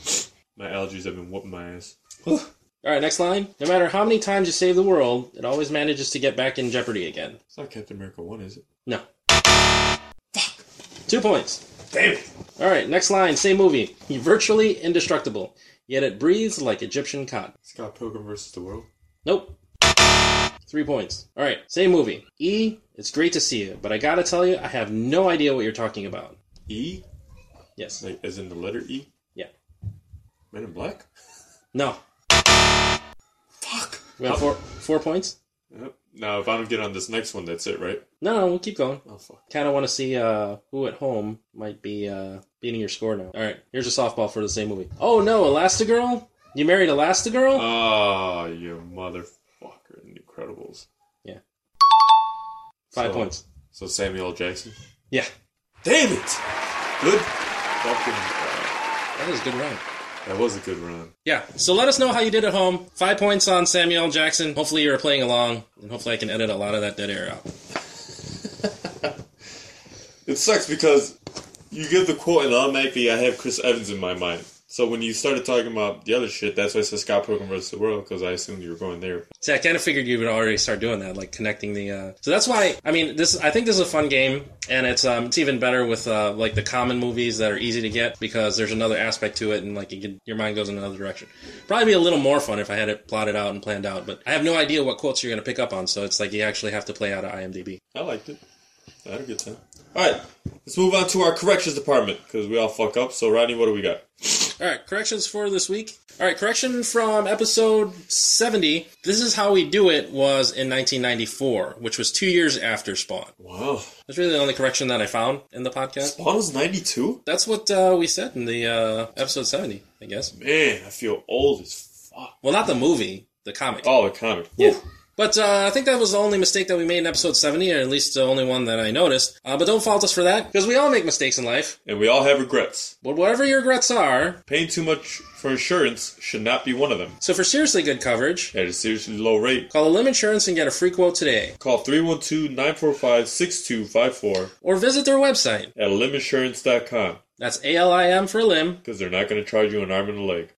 My allergies have been whooping my ass. All right, next line. No matter how many times you save the world, it always manages to get back in jeopardy again. It's not Captain America 1, is it? No. Fuck. Two points. Damn it! All right, next line. Same movie. You're virtually indestructible, yet it breathes like Egyptian cotton. Scott Pilgrim versus the World. Nope. Three points. All right, same movie. E, it's great to see you, but I gotta tell you, I have no idea what you're talking about. E, Yes. like as in the letter E. Yeah. Men in Black. No. Fuck. We got four four points. Yep. Now, if I don't get on this next one, that's it, right? No, no, we'll keep going. Oh fuck. Kind of want to see uh, who at home might be uh, beating your score now. All right, here's a softball for the same movie. Oh no, Elastigirl! You married Elastigirl? Oh, you motherfucker! in Incredibles. Five so- points. So Samuel Jackson. Yeah, Damn it! Good. Fucking. that is a good run. that was a good run. Yeah, so let us know how you did at home. Five points on Samuel Jackson. Hopefully you're playing along, and hopefully I can edit a lot of that dead air out. It sucks because you give the quote and automatically I have Chris Evans in my mind. So when you started talking about the other shit, that's why I said Scott Pilgrim versus the World because I assumed you were going there. See, I kind of figured you would already start doing that, like connecting the. Uh... So that's why I mean this. I think this is a fun game, and it's um it's even better with uh like the common movies that are easy to get because there's another aspect to it, and like you can, your mind goes in another direction. Probably be a little more fun if I had it plotted out and planned out, but I have no idea what quotes you're going to pick up on, so it's like you actually have to play out of IMDb. I liked it. I had a good time. All right, let's move on to our corrections department because we all fuck up. So Rodney, what do we got? All right, corrections for this week. All right, correction from episode 70. This is how we do it was in 1994, which was two years after Spawn. Wow, That's really the only correction that I found in the podcast. Spawn was ninety two. That's what uh, we said in the uh, episode 70, I guess. Man, I feel old as fuck. Well, not the movie, the comic. Oh, the comic. Yeah. Whew. But uh, I think that was the only mistake that we made in episode 70, or at least the only one that I noticed. Uh, but don't fault us for that, because we all make mistakes in life. And we all have regrets. But whatever your regrets are, Paying too much for insurance should not be one of them. so for seriously good coverage, At a seriously low rate. call Lim Insurance and get a free quote today. Call 312-945-6254 Or visit their website. at liminsurance.com That's A L I M for Lim. because they're not going to charge you an arm and a leg.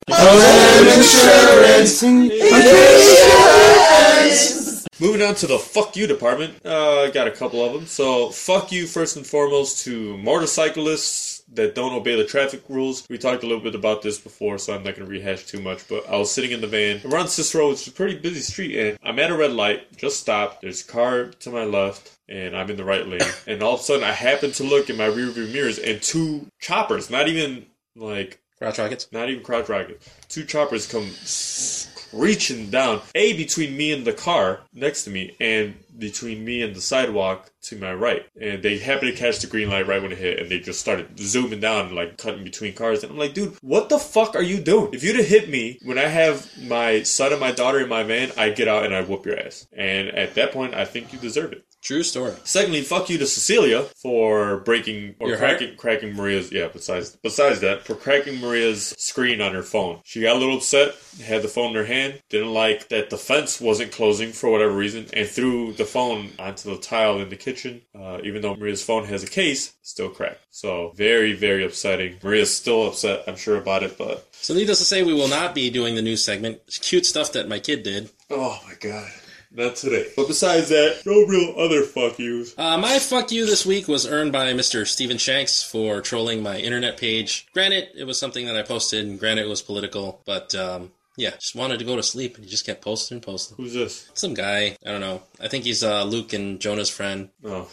Moving on to the fuck you department. Uh, I got a couple of them. So, fuck you first and foremost to motorcyclists that don't obey the traffic rules. We talked a little bit about this before, so I'm not going to rehash too much. But I was sitting in the van. On Cicero, which is a pretty busy street, and I'm at a red light. Just stopped. There's a car to my left. And I'm in the right lane. And all of a sudden, I happen to look in my rearview mirrors, and two choppers, not even like Crotch Rockets. not even crotch rockets. Two choppers come screeching down. A between me and the car next to me, and between me and the sidewalk to my right. And they happened to catch the green light right when it hit, and they just started zooming down, like cutting between cars. And I'm like, dude, what the fuck are you doing? If you'd have hit me when I have my son and my daughter in my van, I get out and I whoop your ass. And at that point, I think you deserve it. True story. Secondly, fuck you to Cecilia for breaking or Your heart? cracking cracking Maria's yeah, besides besides that, for cracking Maria's screen on her phone. She got a little upset, had the phone in her hand, didn't like that the fence wasn't closing for whatever reason, and threw the phone onto the tile in the kitchen. Uh, even though Maria's phone has a case, still cracked. So very, very upsetting. Maria's still upset, I'm sure about it, but So, needless to say, we will not be doing the news segment. It's cute stuff that my kid did. oh my god. Not today. But besides that, no real other fuck yous. Uh, my fuck you this week was earned by Mr. Steven Shanks for trolling my internet page. Granted, it was something that I posted, and granted, it was political, but um, yeah, just wanted to go to sleep, and he just kept posting and posting. Who's this? Some guy, I don't know. I think he's uh, Luke and Jonah's friend. Oh.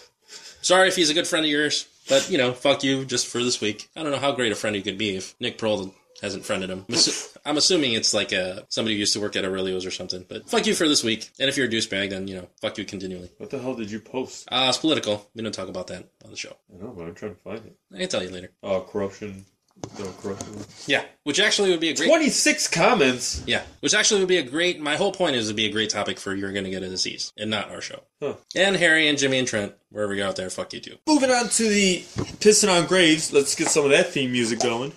Sorry if he's a good friend of yours, but you know, fuck you just for this week. I don't know how great a friend he could be if Nick Pearl hasn't friended him. I'm, assu- I'm assuming it's like a, somebody who used to work at Aurelio's or something. But fuck you for this week. And if you're a douchebag, then you know, fuck you continually. What the hell did you post? Uh, it's political. We don't talk about that on the show. I know, but I'm trying to find it. I can tell you later. Oh, corruption. No, corruption. Yeah, which actually would be a great. 26 comments? Yeah, which actually would be a great. My whole point is it'd be a great topic for you're gonna get a disease, and not our show. Huh. And Harry and Jimmy and Trent, wherever you're out there, fuck you too. Moving on to the Pissing on Graves. Let's get some of that theme music going.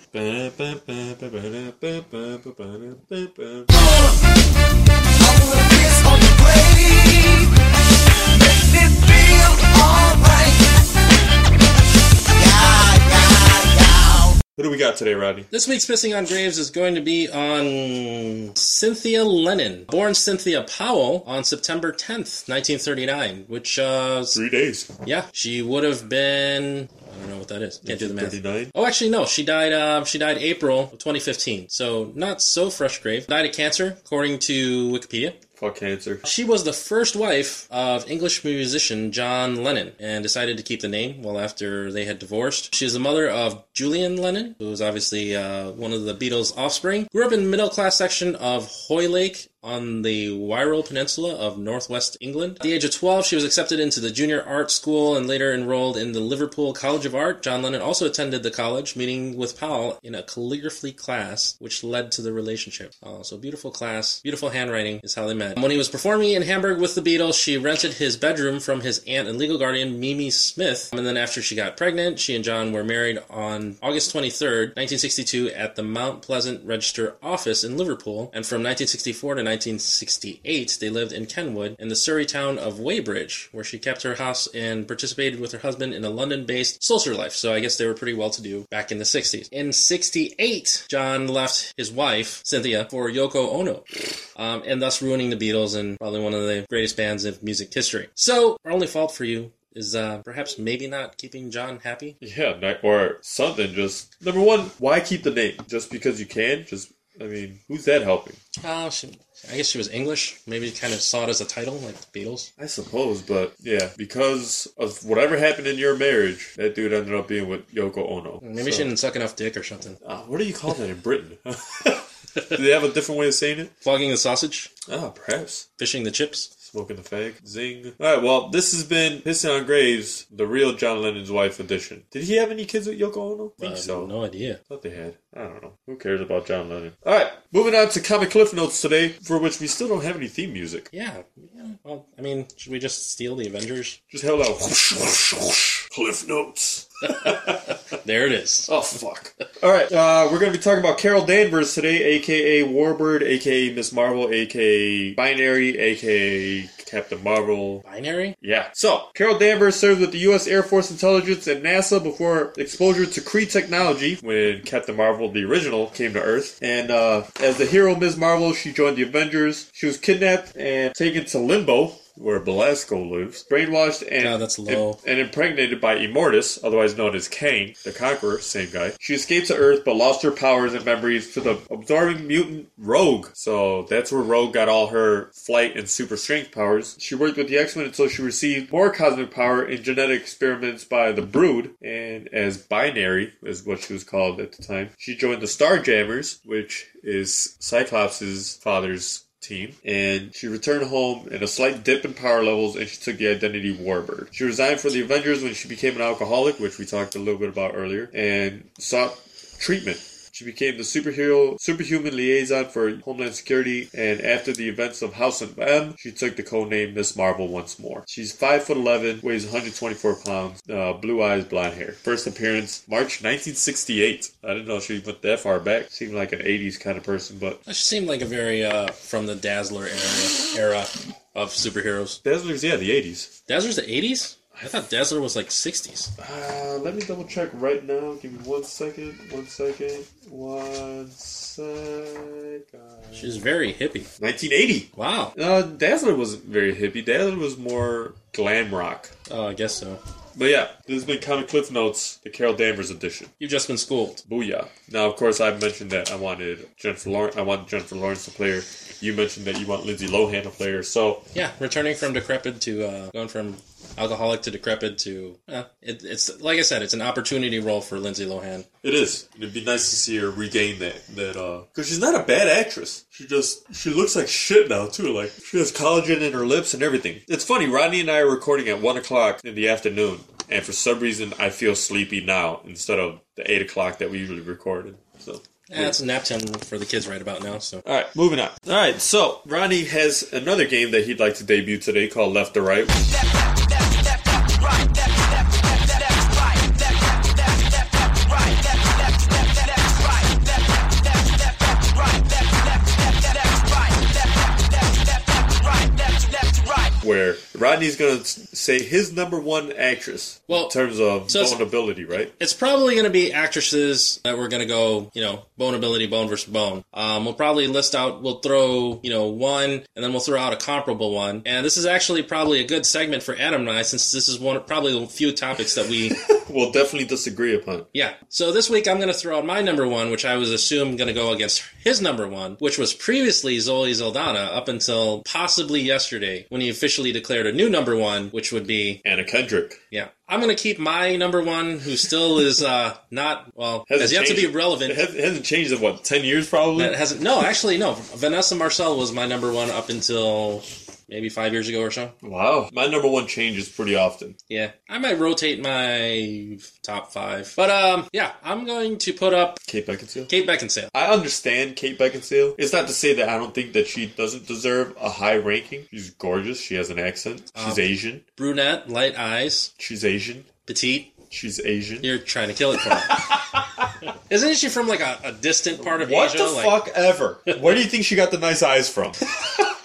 What do we got today, Rodney? This week's pissing on graves is going to be on Cynthia Lennon, born Cynthia Powell on September 10th, 1939. Which, uh, Three days. yeah, she would have been. I don't know what that is. Can't do the math. 39. Oh, actually, no. She died. Um, she died April of 2015. So not so fresh grave. Died of cancer, according to Wikipedia. Fuck cancer. She was the first wife of English musician John Lennon and decided to keep the name well after they had divorced. She is the mother of Julian Lennon, who was obviously uh, one of the Beatles' offspring. Grew up in the middle class section of Hoylake on the Wirral Peninsula of northwest England. At the age of 12, she was accepted into the junior art school and later enrolled in the Liverpool College of Art. John Lennon also attended the college, meeting with Powell in a calligraphy class, which led to the relationship. Oh, so beautiful class, beautiful handwriting is how they met. When he was performing in Hamburg with the Beatles, she rented his bedroom from his aunt and legal guardian, Mimi Smith. And then after she got pregnant, she and John were married on August 23rd, 1962, at the Mount Pleasant Register office in Liverpool. And from 1964 to 1968, they lived in Kenwood in the Surrey town of Weybridge, where she kept her house and participated with her husband in a London based social life. So I guess they were pretty well to do back in the 60s. In 68, John left his wife, Cynthia, for Yoko Ono, um, and thus ruining the Beatles and probably one of the greatest bands of music history. So, our only fault for you is uh, perhaps maybe not keeping John happy. Yeah, or something. Just number one, why keep the name? Just because you can? Just I mean, who's that helping? Oh, she, I guess she was English. Maybe kind of saw it as a title, like the Beatles. I suppose, but yeah, because of whatever happened in your marriage, that dude ended up being with Yoko Ono. Maybe So- she didn't suck enough dick or something. Uh, what do you call that in Britain? do they have a different way of saying it? Flogging the sausage, Ah, perhaps. fishing the chips. Smoking the fag. Zing. Alright, well, this has been Pissing on Graves, the real John Lennon's wife edition. Did he have any kids with Yoko Ono? I think Uh, so. No idea. thought they had. I don't know. Who cares about John Lennon? Alright, moving on to Comic Cliff Notes today, for which we still don't have any theme music. Yeah, yeah. Well, I mean, should we just steal the Avengers? Just held out. Cliff Notes. There it is. Oh, fuck. Alright, uh, we're going to be talking about Carol Danvers today, aka Warbird, aka Miss Marvel, aka Binary, aka Captain Marvel. Binary? Yeah. So, Carol Danvers served with the U.S. Air Force Intelligence and NASA before exposure to Kree technology when Captain Marvel, the original, came to Earth. And uh, as the hero Ms. Marvel, she joined the Avengers. She was kidnapped and taken to Limbo. Where Belasco lives, brainwashed and, God, that's low. and impregnated by Immortus, otherwise known as Kang, the Conqueror, same guy. She escaped to Earth but lost her powers and memories to the absorbing mutant Rogue. So that's where Rogue got all her flight and super strength powers. She worked with the X Men until she received more cosmic power in genetic experiments by the Brood, and as Binary is what she was called at the time. She joined the Starjammers, which is Cyclops' father's team, and she returned home in a slight dip in power levels, and she took the identity Warbird. She resigned from the Avengers when she became an alcoholic, which we talked a little bit about earlier, and sought treatment. She became the superhero, superhuman liaison for Homeland Security, and after the events of House of M, she took the codename Miss Marvel once more. She's five foot eleven, weighs 124 pounds, uh, blue eyes, blonde hair. First appearance March 1968. I didn't know she went that far back. Seemed like an 80s kind of person, but she seemed like a very uh, from the Dazzler era era of superheroes. Dazzler's yeah, the 80s. Dazzler's the 80s? I thought Dazzler was like 60s. Uh, let me double check right now. Give me one second. One second. One second. She's very hippie. 1980. Wow. Uh, Dazzler wasn't very hippie. Dazzler was more glam rock. Oh, I guess so. But yeah, this has been Comic Cliff Notes, the Carol Danvers edition. You've just been schooled. Booyah. Now, of course, I mentioned that I wanted Jennifer Lawrence. I wanted Jennifer Lawrence to play her. You mentioned that you want Lindsay Lohan to play her. So Yeah, returning from decrepit to uh, going from alcoholic to decrepit to uh, it, it's like I said, it's an opportunity role for Lindsay Lohan. it is. It'd be nice to see her regain that. That uh, because she's not a bad actress. She just she looks like shit now too. Like she has collagen in her lips and everything. It's funny. Rodney and I are recording at one o'clock in the afternoon, and for some reason I feel sleepy now instead of the eight o'clock that we usually recorded. So. Yeah, it's nap time for the kids right about now. So All right, moving on. All right, so Ronnie has another game that he'd like to debut today called Left or Right. Rodney's gonna say his number one actress Well, in terms of so vulnerability, right? it's probably going to be actresses that we're going to go, you know, bone ability, bone versus bone. Um, we'll probably list out, we'll throw, you know, one, and then we'll throw out a comparable one. And this is actually probably a good segment for Adam and I, since this is one, of probably the few topics that we we'll definitely disagree upon. Yeah. So this week I'm going to throw out my number one, which I was assumed going to go against his number one, which was previously Zoe Saldana up until possibly yesterday when he officially declared a new number one, which would be, Anna Kendrick. yeah. I'm going to keep my number one, who still is uh, not, well, has Hasn't yet to be relevant. It, has, it hasn't changed in what ten years probably. That hasn't. No, actually, no. Vanessa Marcil was my number one up until maybe five years ago or so. wow, my number one changes pretty often. Yeah, I might rotate my top five, but um, yeah, I'm going to put up Kate Beckinsale. Kate Beckinsale. I understand Kate Beckinsale. It's not to say that I don't think that she doesn't deserve a high ranking. She's gorgeous. She has an accent. She's Um, Asian. Brunette, light eyes, She's Asian. petite. She's Asian. You're trying to kill it for me. Isn't she from like a, a distant part of What Asia? What the like, fuck ever? Where do you think she got the nice eyes from?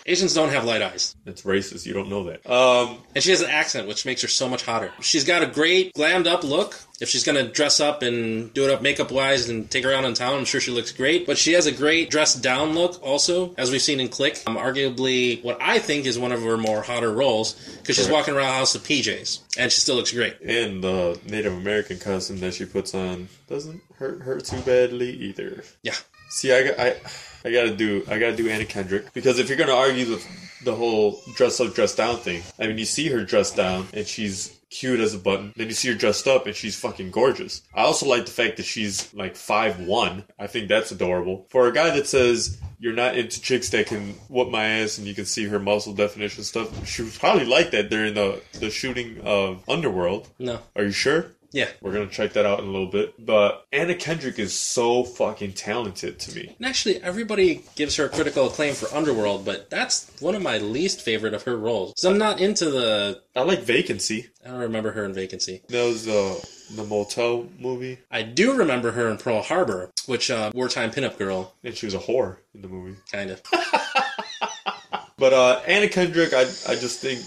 Asians don't have light eyes. That's racist. You don't know that. Um, And she has an accent, which makes her so much hotter. She's got a great glammed up look. If she's gonna dress up and do it up makeup wise and take her around in town, I'm sure she looks great. But she has a great dressed down look also, as we've seen in Click. Um, arguably, what I think is one of her more hotter roles because she's walking around the house with PJs and she still looks great. and the Native American costume that she puts on doesn't hurt her too badly either. Yeah. See, I, I, I gotta do, I gotta do Anna Kendrick because if you're gonna argue the, the whole dress up, dress down thing, I mean, you see her dressed down and she's cute as a button. Then you see her dressed up and she's fucking gorgeous. I also like the fact that she's like five one. I think that's adorable for a guy that says you're not into chicks that can whoop my ass and you can see her muscle definition stuff. She was probably like that during the the shooting of Underworld. No. Are you sure? Yeah. We're gonna check that out in a little bit. But Anna Kendrick is so fucking talented to me. And actually, everybody gives her critical acclaim for Underworld, but that's one of my least favorite of her roles. So I'm not into the. I like Vacancy. I don't remember her in Vacancy. That was the the motel movie, I do remember her in Pearl Harbor, which uh, wartime pinup girl, and she was a whore in the movie. kind of. But uh, Anna Kendrick, I I just think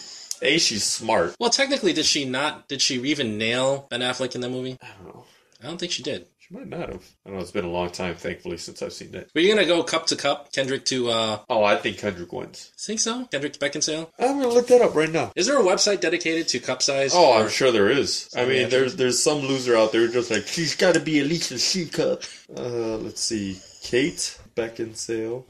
a she's smart. Well, technically, did she not? Did she even nail Ben Affleck in that movie? I don't know. I don't think she did. She might not have. I don't know. It's been a long time, thankfully, since I've seen that. Were you gonna go cup to cup, Kendrick to? uh Oh, I think Kendrick wins. Think so? Kendrick to Beckinsale? I'm gonna look that up right now. Is there a website dedicated to cup size? Oh, I'm sure there is. I mean, there's there's some loser out there just like she's got to be at least a C cup. Uh, let's see, Kate Beckinsale,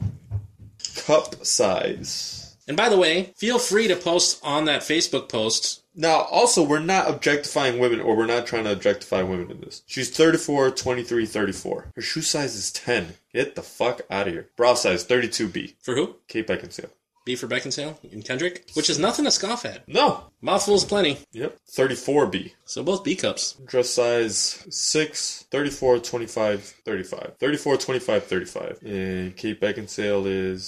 cup size. And by the way, feel free to post on that Facebook post. Now, also, we're not objectifying women, or we're not trying to objectify women in this. She's 34, 23, 34. Her shoe size is 10. Get the fuck out of here. Bra size 32B. For who? Kate Beckinsale. B for Beckinsale and Kendrick, which is nothing to scoff at. No. Mouthfuls plenty. Yep. 34B. So both B cups. Dress size 6, 34, 25, 35. 34, 25, 35. And Kate Beckinsale is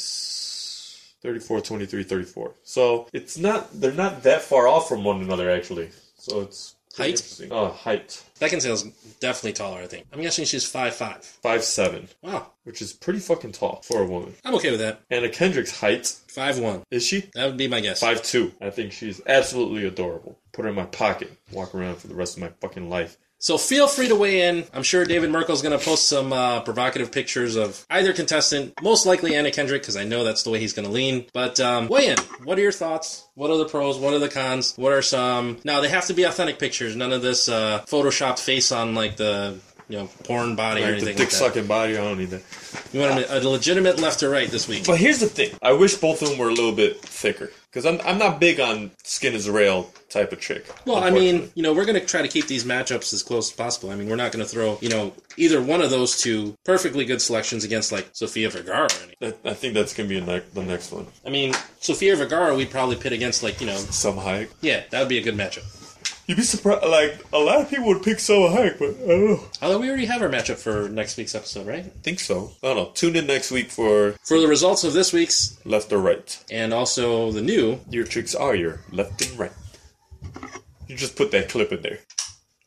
34, 23, 34. So it's not, they're not that far off from one another, actually. So it's. Height? Oh, height. Beckinsale's definitely taller, I think. I'm guessing she's five five. 5'7, Wow. which is pretty fucking tall for a woman. I'm okay with that. Anna Kendrick's height, Five one. is she? That would be my guess. 5'2. I think she's absolutely adorable. Put her in my pocket, walk around for the rest of my fucking life. So feel free to weigh in. I'm sure David Merkel's going to post some uh, provocative pictures of either contestant, most likely Anna Kendrick, because I know that's the way he's going to lean. But um, weigh in. What are your thoughts? What are the pros? What are the cons? What are some? Now they have to be authentic pictures. None of this uh, photoshopped face on like the you know porn body or Like the anything dick like sucking body, I don't need that. You want a, a legitimate left or right this week? But here's the thing. I wish both of them were a little bit thicker. Because I'm, I'm not big on skin is a rail type of chick. Well, I mean, you know, we're going to try to keep these matchups as close as possible. I mean, we're not going to throw, you know, either one of those two perfectly good selections against like Sofia Vergara. Or anything. I, I think that's going to be ne- the next one. I mean, Sofia Vergara, we'd probably pit against like, you know, Salma Hayek. yeah, that would be a good matchup. You'd be surprised. Like, a lot of people would pick Salma Hayek, but I don't know. Although we already have our matchup for next week's episode, right? I think so. I don't know. Tune in next week for For the results of this week's left or right. and also the new, Your chicks are your left and right. You just put that clip in there.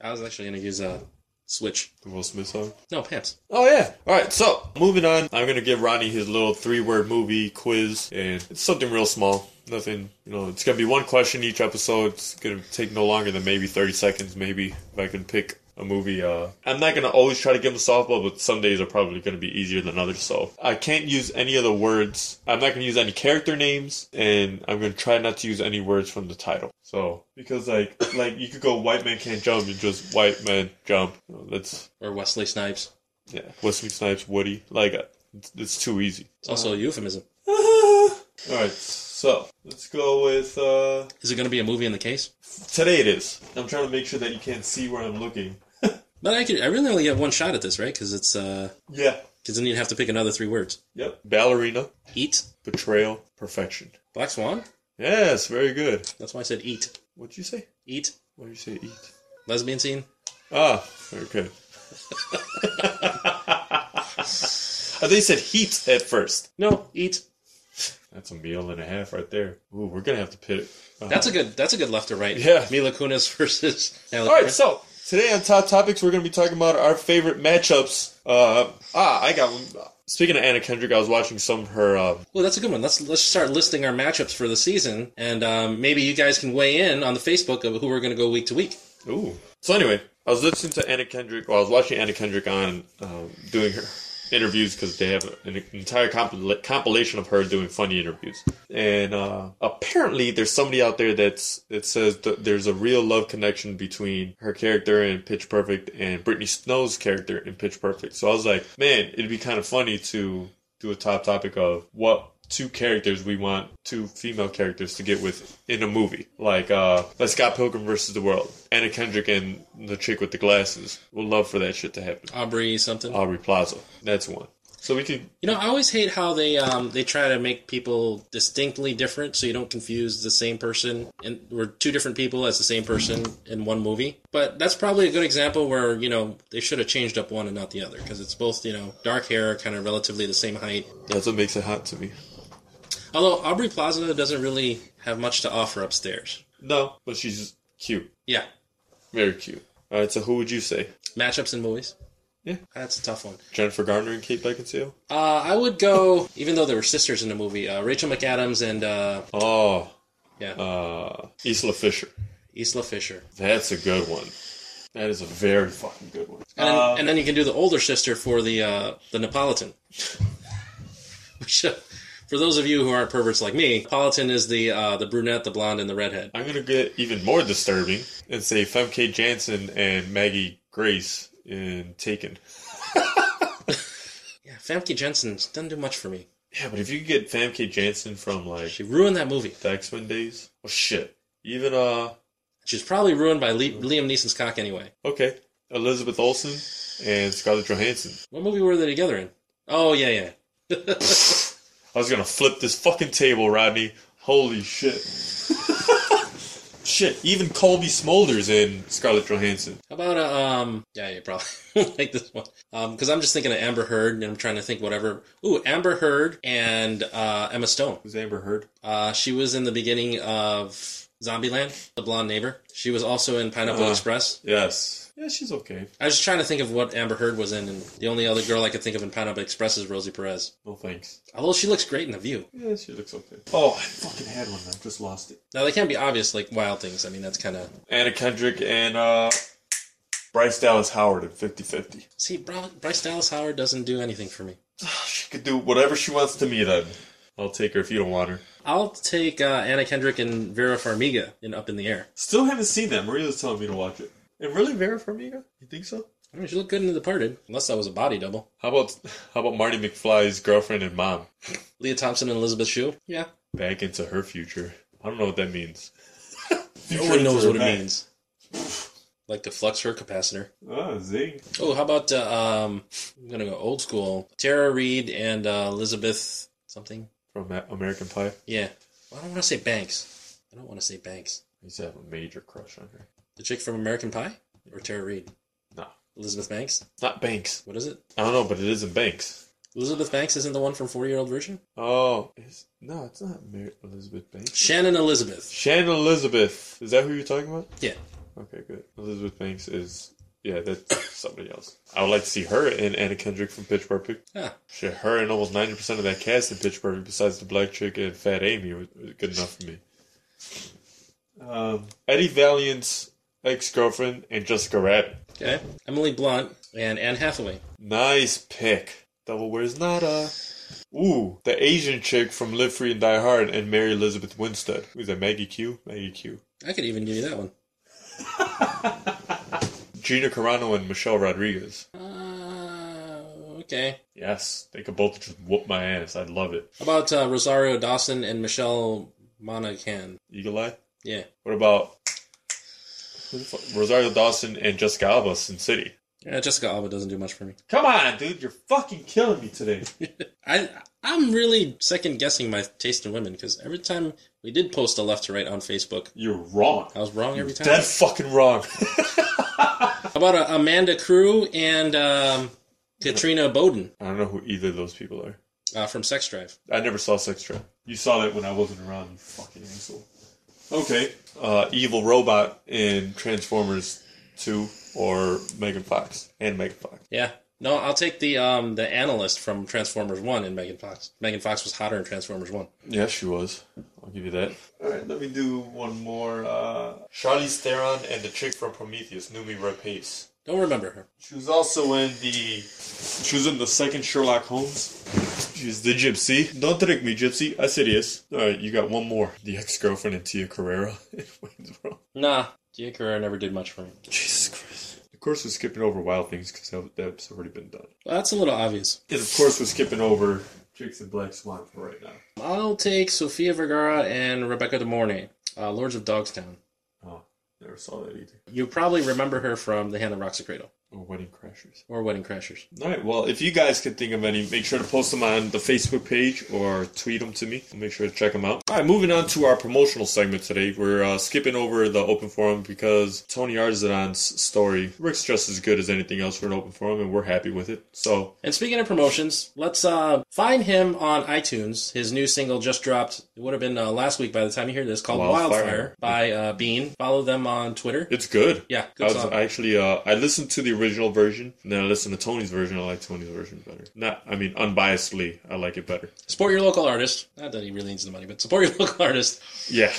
I was actually going to use a switch. The Will Smith song. No, pants. Oh yeah. All right. So moving on, I'm gonna give Ronnie his little three-word movie quiz, and it's something real small. Nothing. You know, it's gonna be one question each episode. It's gonna take no longer than maybe 30 seconds. Maybe if I can pick a movie. Uh, I'm not gonna always try to give a softball, but some days are probably gonna be easier than others. So I can't use any of the words. I'm not gonna use any character names, and I'm gonna try not to use any words from the title. So because like like you could go white man can't jump and just white man jump. You know, that's Or Wesley Snipes. yeah. Wesley Snipes, Woody. Like it's, it's too easy. It's also a euphemism. All right, so let's go with uh Is it going to be a movie in the case? today. It is. I'm trying to make sure that you can't see where I'm looking. But I could. I really only have one shot at this, right? Because it's uh, Yeah. because then you'd have to pick another three words. Yep. Ballerina, Eat. betrayal, perfection. Black Swan. Yes, very good. That's why I said eat. What'd you say? Eat. What did you say? Eat. Lesbian scene. Ah, very good. I think you said heat at first. No, eat. That's a meal and a half right there. Ooh, we're gonna have to pit. Uh, That's a good. That's a good left or right. Yeah. Mila Kunis versus. All right, so today on Top Topics, we're going to be talking about our favorite matchups. Uh, ah, I got one. Speaking of Anna Kendrick, I was watching some of her. Um, Well, that's a good one. Let's let's start listing our matchups for the season, and um, maybe you guys can weigh in on the Facebook of who we're going to go week to week. ooh. So anyway, I was listening to Anna Kendrick. Well, I was watching Anna Kendrick on um, doing her interviews because they have an entire compil- compilation of her doing funny interviews. And uh, apparently, there's somebody out there that's that says that there's a real love connection between her character in Pitch Perfect and Brittany Snow's character in Pitch Perfect. So I was like, man, it'd be kind of funny to do a top topic of what two characters we want two female characters to get with in a movie. Like uh like Scott Pilgrim versus the World. Anna Kendrick and the chick with the glasses. We'll love for that shit to happen. Aubrey something. Aubrey Plaza. That's one. So we could You know, I always hate how they um, they try to make people distinctly different, so you don't confuse the same person and we're two different people as the same person in one movie. But that's probably a good example where you know they should have changed up one and not the other because it's both you know dark hair, kind of relatively the same height. that's what makes it hot to me. Although Aubrey Plaza doesn't really have much to offer upstairs. No, but she's cute. Yeah, Very cute. Alright, so who would you say? matchups in movies. Yeah. That's a tough one. Jennifer Garner and Kate Beckinsale? Uh, I would go, even though they were sisters in the movie, uh, Rachel McAdams and uh, Oh, yeah, uh Isla Fisher. Isla Fisher. That's a good one. That is a very fucking good one. And then, Uh, and then you can do the older sister for the uh, the Neapolitan. Which, uh, for those of you who aren't perverts like me, Neapolitan is the uh, the brunette, the blonde, and the redhead. I'm gonna get even more disturbing and say Famke Janssen and Maggie Grace in Taken. Yeah, Famke Janssen doesn't do much for me. Yeah, but if you could get Famke Janssen from like She ruined that movie. the X Men days, oh shit. Even uh, She's probably ruined by Le- Liam Neeson's cock anyway. okay, Elizabeth Olsen and Scarlett Johansson. What movie were they together in? Oh yeah, yeah. I was gonna flip this fucking table, Rodney. Holy shit. shit, even Cobie Smulders in Scarlett Johansson. How about uh, um? Yeah, you probably like this one. Um, because I'm just thinking of Amber Heard, and I'm trying to think whatever. Ooh, Amber Heard and uh, Emma Stone. Who's Amber Heard? Uh, she was in the beginning of Zombieland, the blonde neighbor. She was also in Pineapple Uh. Express. Yes. Yeah, she's okay. I was just trying to think of what Amber Heard was in, and the only other girl I could think of in Pineapple Express is Rosie Perez. No thanks. Although she looks great in The View. Yeah, she looks okay. Oh, I fucking had one. I just lost it. Now they can't be obvious like Wild Things. I mean that's kind of Anna Kendrick and uh, Bryce Dallas Howard at 50 50. see Bri- Bryce Dallas Howard doesn't do anything for me. She could do whatever she wants to me then. I'll take her if you don't want her. I'll take uh, Anna Kendrick and Vera Farmiga in Up in the Air. Still haven't seen that. Maria's telling me to watch it. And really, Vera Farmiga? You think so? I mean, she looked good in The Departed, unless that was a body double. How about how about Marty McFly's girlfriend and mom? Lea Thompson and Elizabeth Shue. Yeah, Back into her future. I don't know what that means. no one knows what it means. Like to flux her capacitor. Oh, zing. Oh, how about uh, um? I'm gonna go old school. Tara Reid and uh, Elizabeth something. From American Pie. Yeah, well, I don't want to say Banks. I don't want to say Banks. I used to have a major crush on her. The chick from American Pie or Tara Reid? No. Elizabeth Banks. Not Banks. What is it? I don't know, but it isn't Banks. Elizabeth Banks isn't the one from Forty Year Old Virgin. Oh, it's, no, it's not Mary Elizabeth Banks. Shannon Elizabeth. Shannon Elizabeth. Is that who you're talking about? Yeah. Okay, good. Elizabeth Banks is yeah, that's somebody else. I would like to see her and Anna Kendrick from Pitch Perfect. Yeah. Shit, her and almost ninety percent of that cast in Pitch Perfect, besides the black chick and Fat Amy, was, was good enough for me. Um, Eddie Valiant's ex girlfriend and Jessica Rabbit. okay. Emily Blunt and Anne Hathaway. Nice pick. Double wears nada. Ooh, the Asian chick from Live Free and Die Hard and Mary Elizabeth Winstead. Who's that? Maggie Q. Maggie Q. I could even give you that one. Gina Carano and Michelle Rodriguez. Uh, okay. Yes, they could both just whoop my ass. I'd love it. How about uh, Rosario Dawson and Michelle Monaghan? Eagle Eye. Yeah. What about who the fuck- Rosario Dawson and Jessica Alba, Sin City? Yeah, Jessica Alba doesn't do much for me. Come on, dude, you're fucking killing me today. I I'm really second guessing my taste in women because every time we did post a left to right on Facebook, You're wrong. I was wrong every time. Dead fucking wrong. How about uh, Amanda Crew and um, Katrina Bowden I don't know who either of those people are. uh, from Sex Drive? I never saw Sex Drive. You saw that when I wasn't around, you fucking asshole. Okay. Uh, evil robot in Transformers 2 or Megan Fox and Megan Fox. Yeah. No, I'll take the um the analyst from Transformers One and Megan Fox. Megan Fox was hotter in Transformers One. Yeah, she was. I'll give you that. All right, let me do one more. Uh, Charlize Theron and the chick from Prometheus, Noomi Rapace. Don't remember her. She was also in the. She was in the second Sherlock Holmes. She's the gypsy. Don't trick me, gypsy. I said yes. All right, you got one more. The ex-girlfriend of Tia Carrere in Wayne's World. Nah, Tia Carrere never did much for me. Jesus Christ. Of course, we're skipping over Wild Things because that's already been done. Well, that's a little obvious. And of course, we're skipping over Chicks in Black Swan for right now. I'll take Sofia Vergara and Rebecca De Mornay, uh, Lords of Dogstown. Never saw that either. You probably remember her from The Hand That Rocks the Cradle Or Wedding Crashers. or Wedding Crashers. All right. Well, if you guys can think of any, make sure to post them on the Facebook page or tweet them to me. Make sure to check them out. All right. Moving on to our promotional segment today. We're uh, skipping over the open forum because Tony Arzadon's story works just as good as anything else for an open forum, and we're happy with it. So And speaking of promotions, let's uh, find him on iTunes. His new single just dropped. It would have been uh, last week by the time you hear this, called Wildfire. Wildfire, by uh, Bean. Follow them on Twitter. it's good. Yeah, I good was song. Actually uh, I listened to the original version, and then I listened to Tony's version. I like Tony's version better. Not, I mean, unbiasedly, I like it better. Support your local artist. Not that he really needs the money, but support your local artist. Yeah.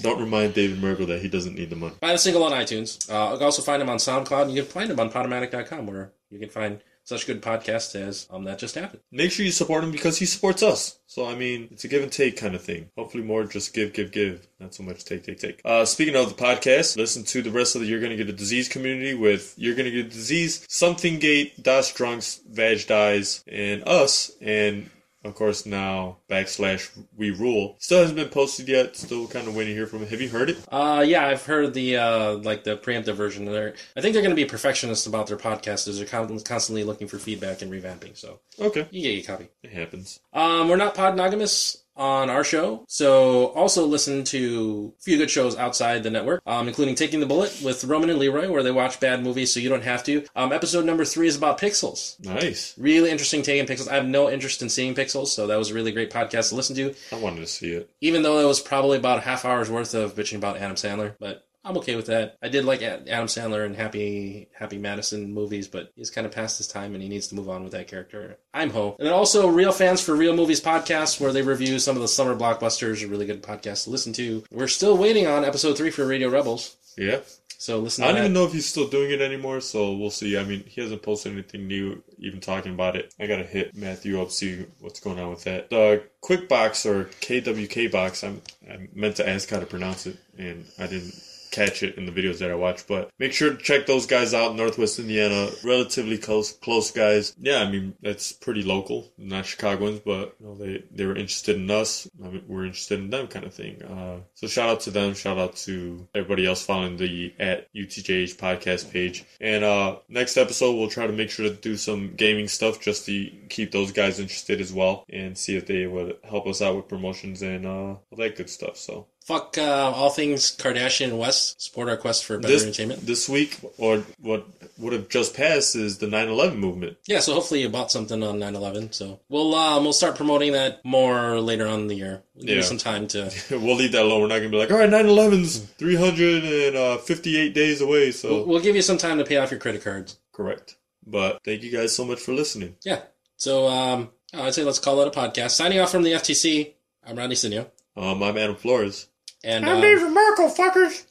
Don't remind David Merkel that he doesn't need the money. Buy the single on iTunes. Uh, you can also find him on SoundCloud. And you can find him on Podomatic.com, where you can find such good podcast as um, That Just Happened. make sure you support him because he supports us. So I mean, it's a give and take kind of thing. Hopefully, more just give, give, give, not so much take, take, take. Uh, speaking of the podcast, listen to the rest of the You're Gonna Get a Disease community with You're Gonna Get a Disease, Something Gate, Das Drunks, Vag Dies, and us, and of course now backslash We Rule. Still hasn't been posted yet. Still kind of waiting to hear from it. Have you heard it? Uh, yeah, I've heard the uh, like the preemptive version. They're, I think they're going to be perfectionists about their podcast. As they're con- constantly looking for feedback and revamping. So Okay, you get your copy. it happens. Um, we're not podnogamous on our show, so also listen to a few good shows outside the network, um, including Taking the Bullet with Roman and Leroy, where they watch bad movies so you don't have to. Um, episode number three is about pixels. Nice. Really interesting take in pixels. I have no interest in seeing pixels, so that was a really great podcast to listen to. I wanted to see it. Even though it was probably about a half hour's worth of bitching about Adam Sandler, but I'm okay with that. I did like Adam Sandler and Happy Happy Madison movies, but he's kind of past his time and he needs to move on with that character. I'm ho. And then also Real Fans for Real Movies podcast, where they review some of the summer blockbusters. A really good podcast to listen to. We're still waiting on episode three for Radio Rebels, Yeah. so listen. I don't that. even know if he's still doing it anymore, so we'll see. I mean, he hasn't posted anything new, even talking about it. I gotta hit Matthew up, see what's going on with that. The Quick Box or KWK Box, I'm, I meant to ask how to pronounce it, and I didn't catch it in the videos that I watch. But make sure to check those guys out. Northwest Indiana, relatively close, close guys. Yeah, I mean that's pretty local, not Chicagoans, but you know they they were interested in us. I mean, we're interested in them, kind of thing. Uh, so shout out to them. Shout out to everybody else following the at UTJH podcast page. And uh, next episode, we'll try to make sure to do some gaming stuff just to keep those guys interested as well, and see if they would help us out with promotions and uh, all that good stuff. So Fuck uh, all things Kardashian and West. Support our quest for better this entertainment. this week, or what would have just passed, is the 9/11 movement. Yeah, so hopefully you bought something on 9/11. So we'll um, we'll start promoting that more later on in the year. We'll give you Yeah. some time to. we'll leave that alone. We're not gonna be like, all right, 9/11's 358 days away. So We'll, we'll give you some time to pay off your credit cards. correct. But thank you guys so much for listening. Yeah. So um, I'd say let's call it a podcast. Signing off from the FTC. I'm Rodney Sinio, Um, I'm Adam Flores. And I'm um, Merkel, fuckers.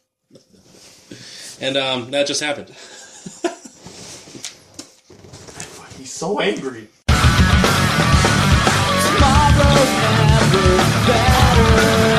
and um, that just happened. He's so angry. Tomorrow's never better.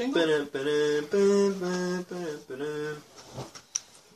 Jingle?